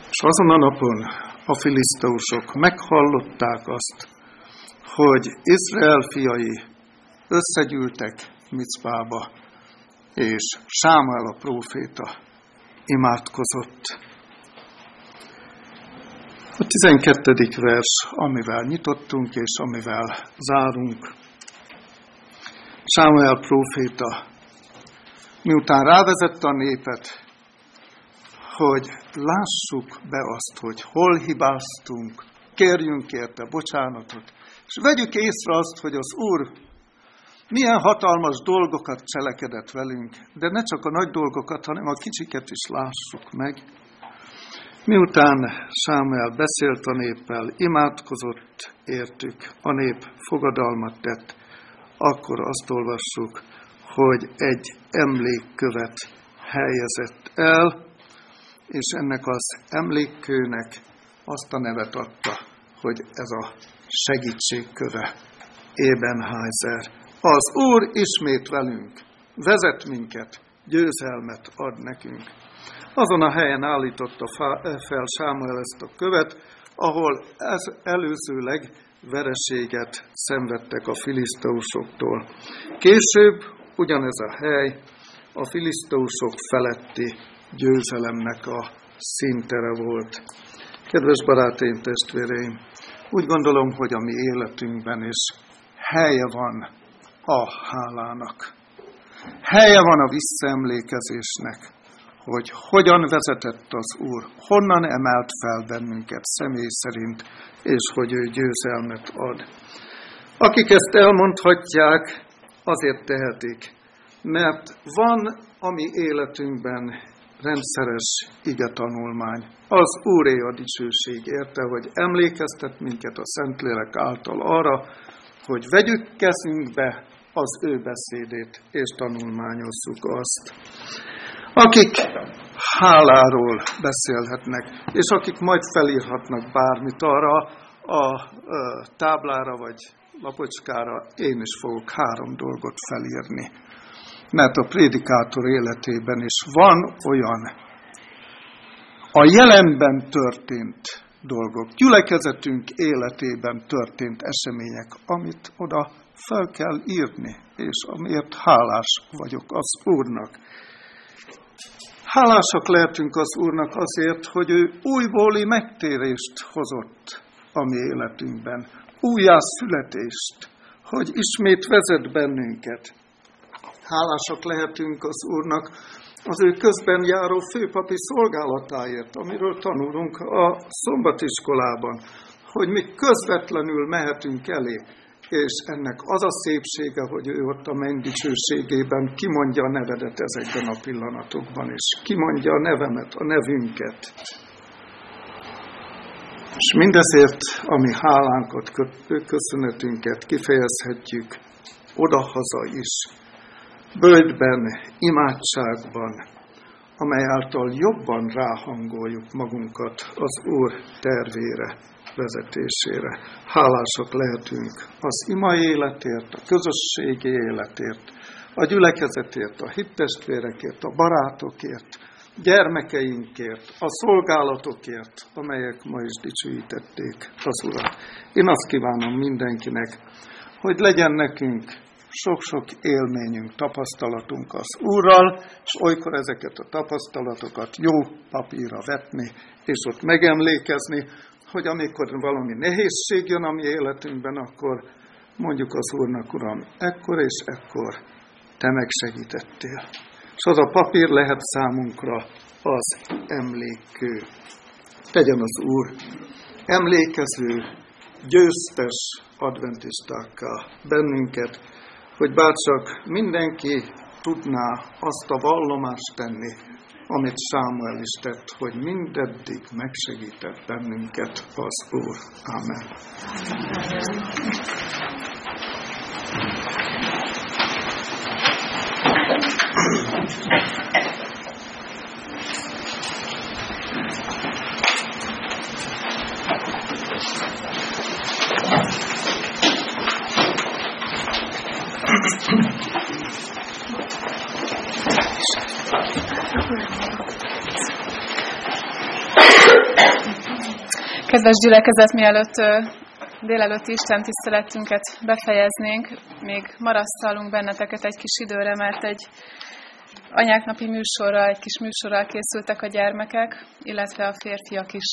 És azon a napon a filiszteusok meghallották azt, hogy Izrael fiai összegyűltek Micpába, és Sámuel a próféta imádkozott. A 12. vers, amivel nyitottunk és amivel zárunk. Sámuel próféta, miután rávezette a népet, hogy lássuk be azt, hogy hol hibáztunk, kérjünk érte bocsánatot, és vegyük észre azt, hogy az Úr milyen hatalmas dolgokat cselekedett velünk, de ne csak a nagy dolgokat, hanem a kicsiket is lássuk meg. Miután Sámuel beszélt a néppel, imádkozott értük, a nép fogadalmat tett, akkor azt olvassuk, hogy egy emlékkövet helyezett el, és ennek az emlékkőnek azt a nevet adta, hogy ez a segítségköve, Ebenházer. Az Úr ismét velünk, vezet minket, győzelmet ad nekünk. Azon a helyen állította fel Sámuel ezt a követ, ahol ez előzőleg vereséget szenvedtek a filiszteusoktól. Később ugyanez a hely a filiszteusok feletti győzelemnek a szintere volt. Kedves barátaim, testvéreim, úgy gondolom, hogy a mi életünkben is helye van a hálának. Helye van a visszaemlékezésnek, hogy hogyan vezetett az Úr, honnan emelt fel bennünket személy szerint, és hogy ő győzelmet ad. Akik ezt elmondhatják, azért tehetik, mert van a mi életünkben rendszeres ige tanulmány. Az Úré a dicsőség érte, hogy emlékeztet minket a Szentlélek által arra, hogy vegyük kezünkbe az ő beszédét, és tanulmányozzuk azt. Akik háláról beszélhetnek, és akik majd felírhatnak bármit arra a táblára vagy lapocskára, én is fogok három dolgot felírni mert a prédikátor életében is van olyan a jelenben történt dolgok, gyülekezetünk életében történt események, amit oda fel kell írni, és amiért hálás vagyok az Úrnak. Hálásak lehetünk az Úrnak azért, hogy ő újbóli megtérést hozott a mi életünkben, újjászületést, hogy ismét vezet bennünket, hálásak lehetünk az Úrnak az ő közben járó főpapi szolgálatáért, amiről tanulunk a szombatiskolában, hogy mi közvetlenül mehetünk elé, és ennek az a szépsége, hogy ő ott a menny dicsőségében kimondja a nevedet ezekben a pillanatokban, és kimondja a nevemet, a nevünket. És mindezért, ami hálánkat, köszönetünket kifejezhetjük odahaza is, bölgyben, imádságban, amely által jobban ráhangoljuk magunkat az Úr tervére, vezetésére. Hálásak lehetünk az ima életért, a közösségi életért, a gyülekezetért, a hittestvérekért, a barátokért, gyermekeinkért, a szolgálatokért, amelyek ma is dicsőítették az Urat. Én azt kívánom mindenkinek, hogy legyen nekünk sok-sok élményünk, tapasztalatunk az Úrral, és olykor ezeket a tapasztalatokat jó papírra vetni, és ott megemlékezni, hogy amikor valami nehézség jön a mi életünkben, akkor mondjuk az Úrnak, Uram, ekkor és ekkor te megsegítettél. És az a papír lehet számunkra az emlékő. Tegyen az Úr emlékező, győztes adventistákká bennünket, hogy bárcsak mindenki tudná azt a vallomást tenni, amit Sámuel is tett, hogy mindeddig megsegített bennünket az Úr. Amen. Kedves gyülekezet, mielőtt délelőtti Isten tiszteletünket befejeznénk, még marasztalunk benneteket egy kis időre, mert egy anyáknapi műsorral, egy kis műsorral készültek a gyermekek, illetve a férfiak is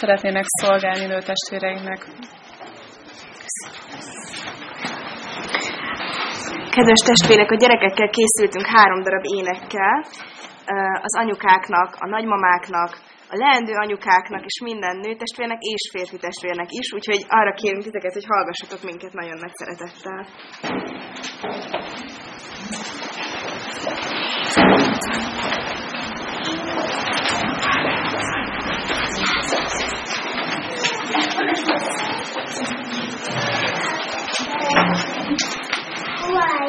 szeretnének szolgálni nőtestvéreinknek. Kedves testvérek, a gyerekekkel készültünk három darab énekkel. Az anyukáknak, a nagymamáknak, a leendő anyukáknak és minden nőtestvérnek és férfi testvérnek is, úgyhogy arra kérünk titeket, hogy hallgassatok minket nagyon nagy szeretettel. Wow.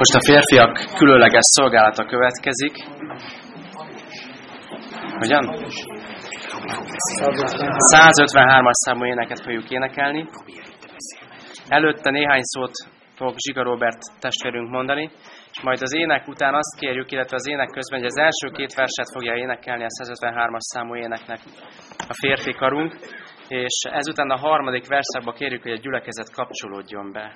Most a férfiak különleges szolgálata következik. Hogyan? 153-as számú éneket fogjuk énekelni. Előtte néhány szót fog Zsiga Robert testvérünk mondani, és majd az ének után azt kérjük, illetve az ének közben, hogy az első két verset fogja énekelni a 153-as számú éneknek a férfi karunk, és ezután a harmadik verszakba kérjük, hogy a gyülekezet kapcsolódjon be.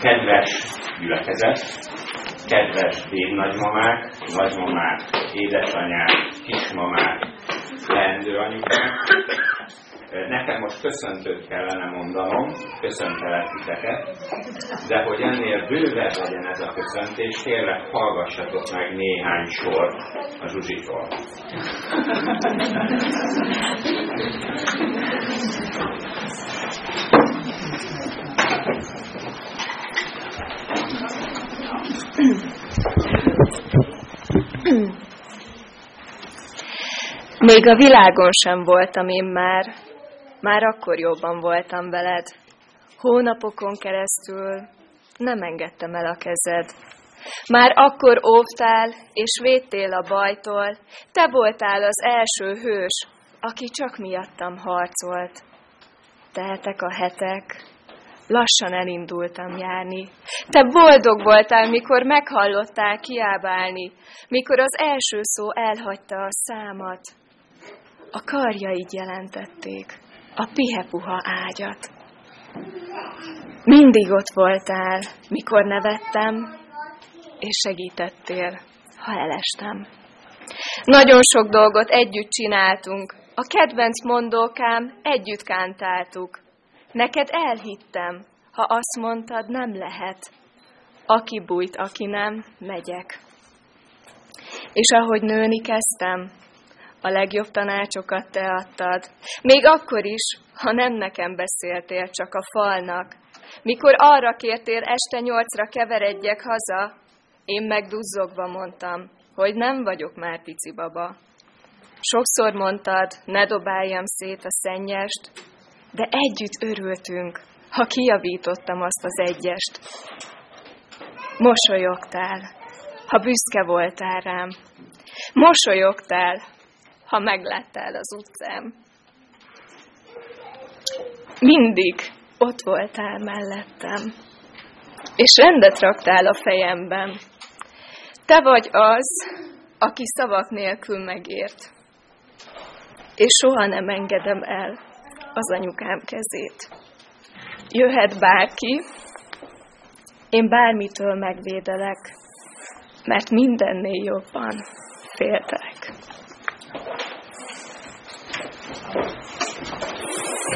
Kedves gyülekezet, kedves dédnagymamák, nagymamák, édesanyák, kismamák, leendő anyukák, Nekem most köszöntőt kellene mondanom, köszöntelek titeket, de hogy ennél bővebb legyen ez a köszöntés, kérlek hallgassatok meg néhány sort a Zsuzsitól. Még a világon sem voltam én már, már akkor jobban voltam veled. Hónapokon keresztül nem engedtem el a kezed. Már akkor óvtál és védtél a bajtól, te voltál az első hős, aki csak miattam harcolt. Teltek a hetek, lassan elindultam járni. Te boldog voltál, mikor meghallottál kiábálni, mikor az első szó elhagyta a számat. A karjaid jelentették, a pihepuha ágyat. Mindig ott voltál, mikor nevettem, és segítettél, ha elestem. Nagyon sok dolgot együtt csináltunk, a kedvenc mondókám együtt kántáltuk. Neked elhittem, ha azt mondtad, nem lehet. Aki bújt, aki nem, megyek. És ahogy nőni kezdtem, a legjobb tanácsokat te adtad. Még akkor is, ha nem nekem beszéltél, csak a falnak. Mikor arra kértél este nyolcra keveredjek haza, én meg duzzogva mondtam, hogy nem vagyok már pici baba. Sokszor mondtad, ne dobáljam szét a szennyest, de együtt örültünk, ha kijavítottam azt az egyest. Mosolyogtál, ha büszke voltál rám. Mosolyogtál, ha megláttál az utcám. Mindig ott voltál mellettem, és rendet raktál a fejemben. Te vagy az, aki szavak nélkül megért, és soha nem engedem el az anyukám kezét. Jöhet bárki, én bármitől megvédelek, mert mindennél jobban féltek. Drága honnan jogom, mint a nap, felvennúl téged át itt szemünk.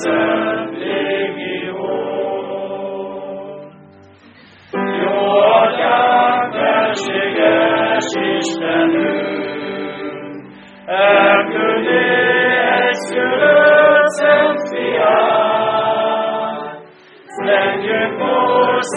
szentségi hon. Jó atyánk, felséges Istenünk, elküldi egyszülött szent fiát, szentjük most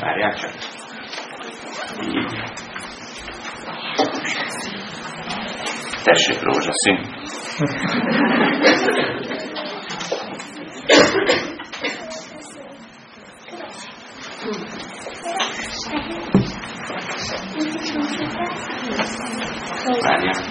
Горячая. Tessék rózsaszín. Várjál.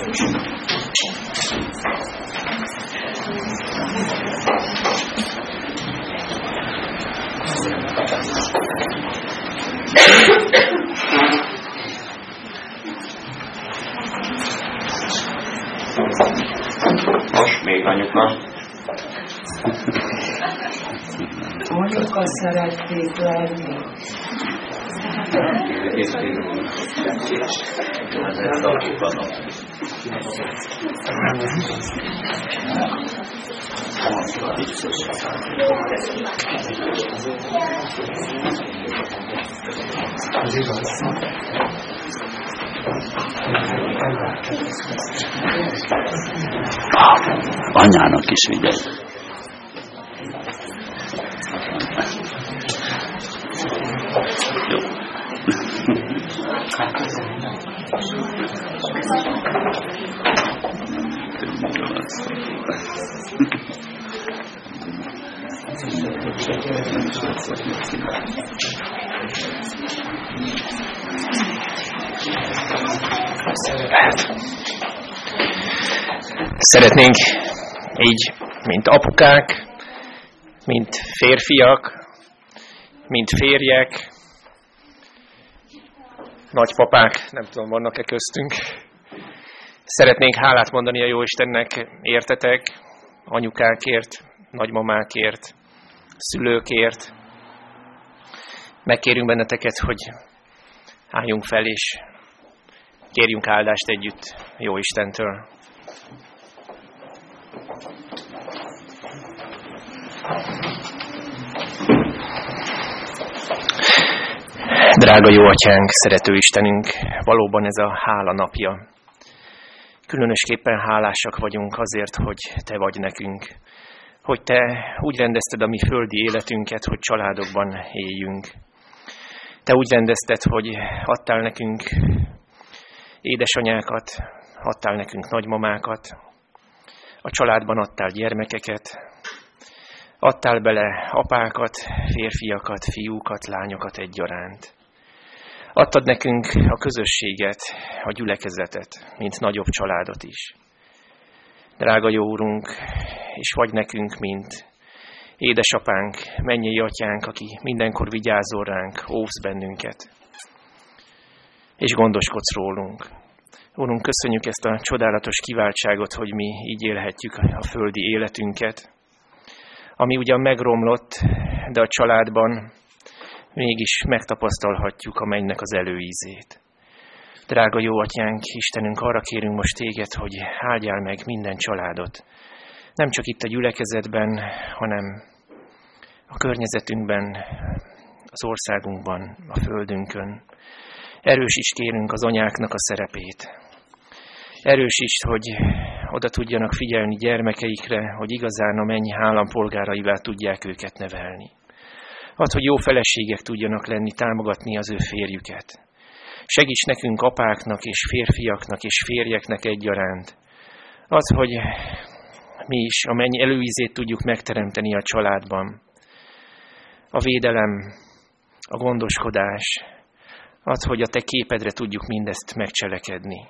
Most még anyuka. Anyuka szerették lenni. Igaz. Anyának is vigyázz. Szeretnénk így, mint apukák, mint férfiak, mint férjek, nagypapák, nem tudom, vannak-e köztünk. Szeretnénk hálát mondani a Jóistennek értetek, anyukákért, nagymamákért, szülőkért. Megkérünk benneteket, hogy álljunk fel és kérjünk áldást együtt jó Istentől. Drága jó atyánk, szerető Istenünk, valóban ez a hála napja. Különösképpen hálásak vagyunk azért, hogy Te vagy nekünk, hogy Te úgy rendezted a mi földi életünket, hogy családokban éljünk. Te úgy rendezted, hogy adtál nekünk édesanyákat, adtál nekünk nagymamákat, a családban adtál gyermekeket, adtál bele apákat, férfiakat, fiúkat, lányokat egyaránt. Adtad nekünk a közösséget, a gyülekezetet, mint nagyobb családot is. Drága jó úrunk, és vagy nekünk, mint édesapánk, mennyei atyánk, aki mindenkor vigyázol ránk, óvsz bennünket, és gondoskodsz rólunk. Úrunk, köszönjük ezt a csodálatos kiváltságot, hogy mi így élhetjük a földi életünket, ami ugyan megromlott, de a családban mégis megtapasztalhatjuk a mennynek az előízét. Drága jó atyánk, Istenünk, arra kérünk most téged, hogy áldjál meg minden családot. Nem csak itt a gyülekezetben, hanem a környezetünkben, az országunkban, a földünkön. Erősíts kérünk az anyáknak a szerepét. Erősíts, hogy oda tudjanak figyelni gyermekeikre, hogy igazán a mennyi állampolgáraivá tudják őket nevelni. Az, hogy jó feleségek tudjanak lenni, támogatni az ő férjüket. Segíts nekünk apáknak és férfiaknak és férjeknek egyaránt. Az, hogy mi is a mennyi előízét tudjuk megteremteni a családban. A védelem, a gondoskodás, az, hogy a te képedre tudjuk mindezt megcselekedni.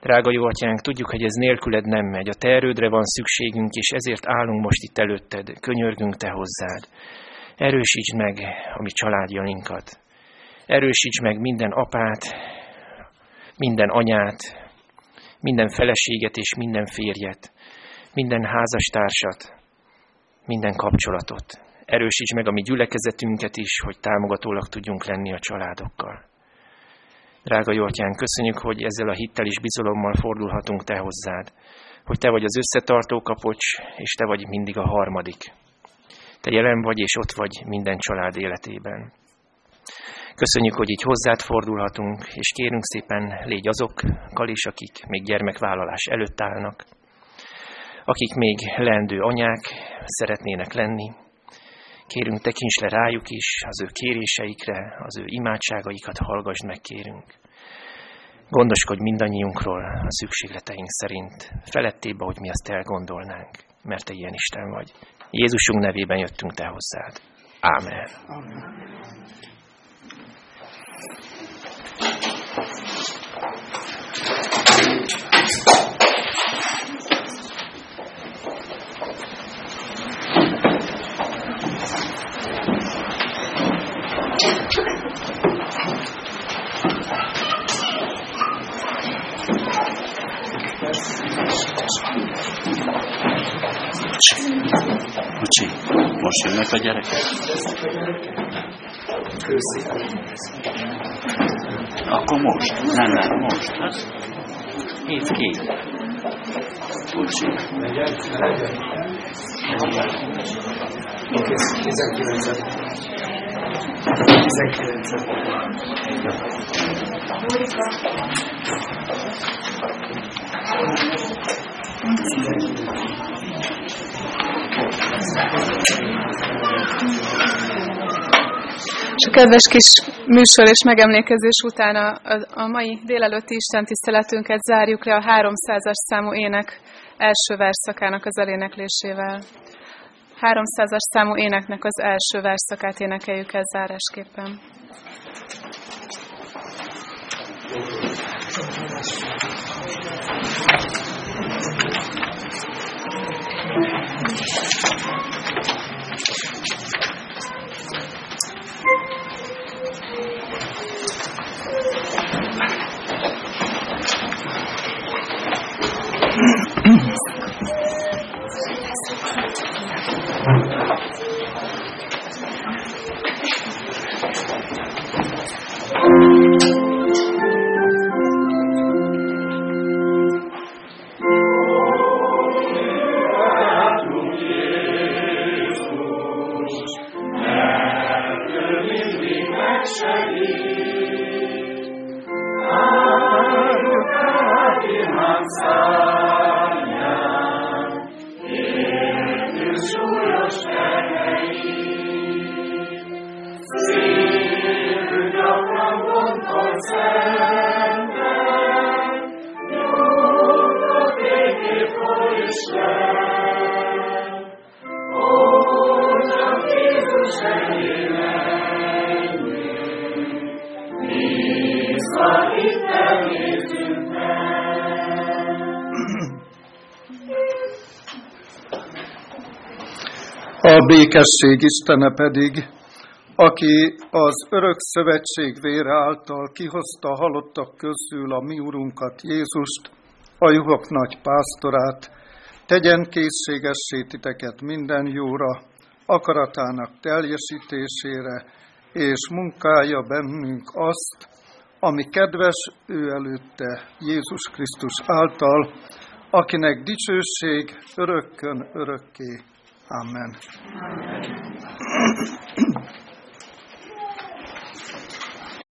Drága jó atyánk, tudjuk, hogy ez nélküled nem megy. A te erődre van szükségünk, és ezért állunk most itt előtted, könyörgünk te hozzád. Erősítsd meg a mi családjainkat. Erősítsd meg minden apát, minden anyát, minden feleséget és minden férjet, minden házastársat, minden kapcsolatot. Erősíts meg a mi gyülekezetünket is, hogy támogatólag tudjunk lenni a családokkal. Drága jó atyán, köszönjük, hogy ezzel a hittel és bizalommal fordulhatunk Te hozzád, hogy Te vagy az összetartó kapocs, és Te vagy mindig a harmadik. Te jelen vagy, és ott vagy minden család életében. Köszönjük, hogy így hozzád fordulhatunk, és kérünk szépen, légy azokkal is, akik még gyermekvállalás előtt állnak, akik még leendő anyák szeretnének lenni. Kérünk, tekints le rájuk is, az ő kéréseikre, az ő imádságaikat hallgassd meg, kérünk. Gondoskodj mindannyiunkról a szükségleteink szerint, felettébb, hogy mi azt elgondolnánk, mert Te ilyen Isten vagy. Jézusunk nevében jöttünk Te hozzád. Ámen. Amen. Bocsi, most jönnek a gyerekek? Akkor most. Nem, nem, most. Hát, hét ki. Bocsi. Oké, 19 19 És a kedves kis műsor és megemlékezés után a, a, mai délelőtti Isten tiszteletünket zárjuk le a 300-as számú ének első verszakának az eléneklésével. 300-as számú éneknek az első verszakát énekeljük el zárásképpen. Mm-hmm. A békesség Istene pedig, aki az örök szövetség vére által kihozta halottak közül a mi Urunkat Jézust, a juhok nagy pásztorát, tegyen készségessé titeket minden jóra, akaratának teljesítésére, és munkálja bennünk azt, ami kedves ő előtte Jézus Krisztus által, akinek dicsőség örökkön örökké. Amen. Amen.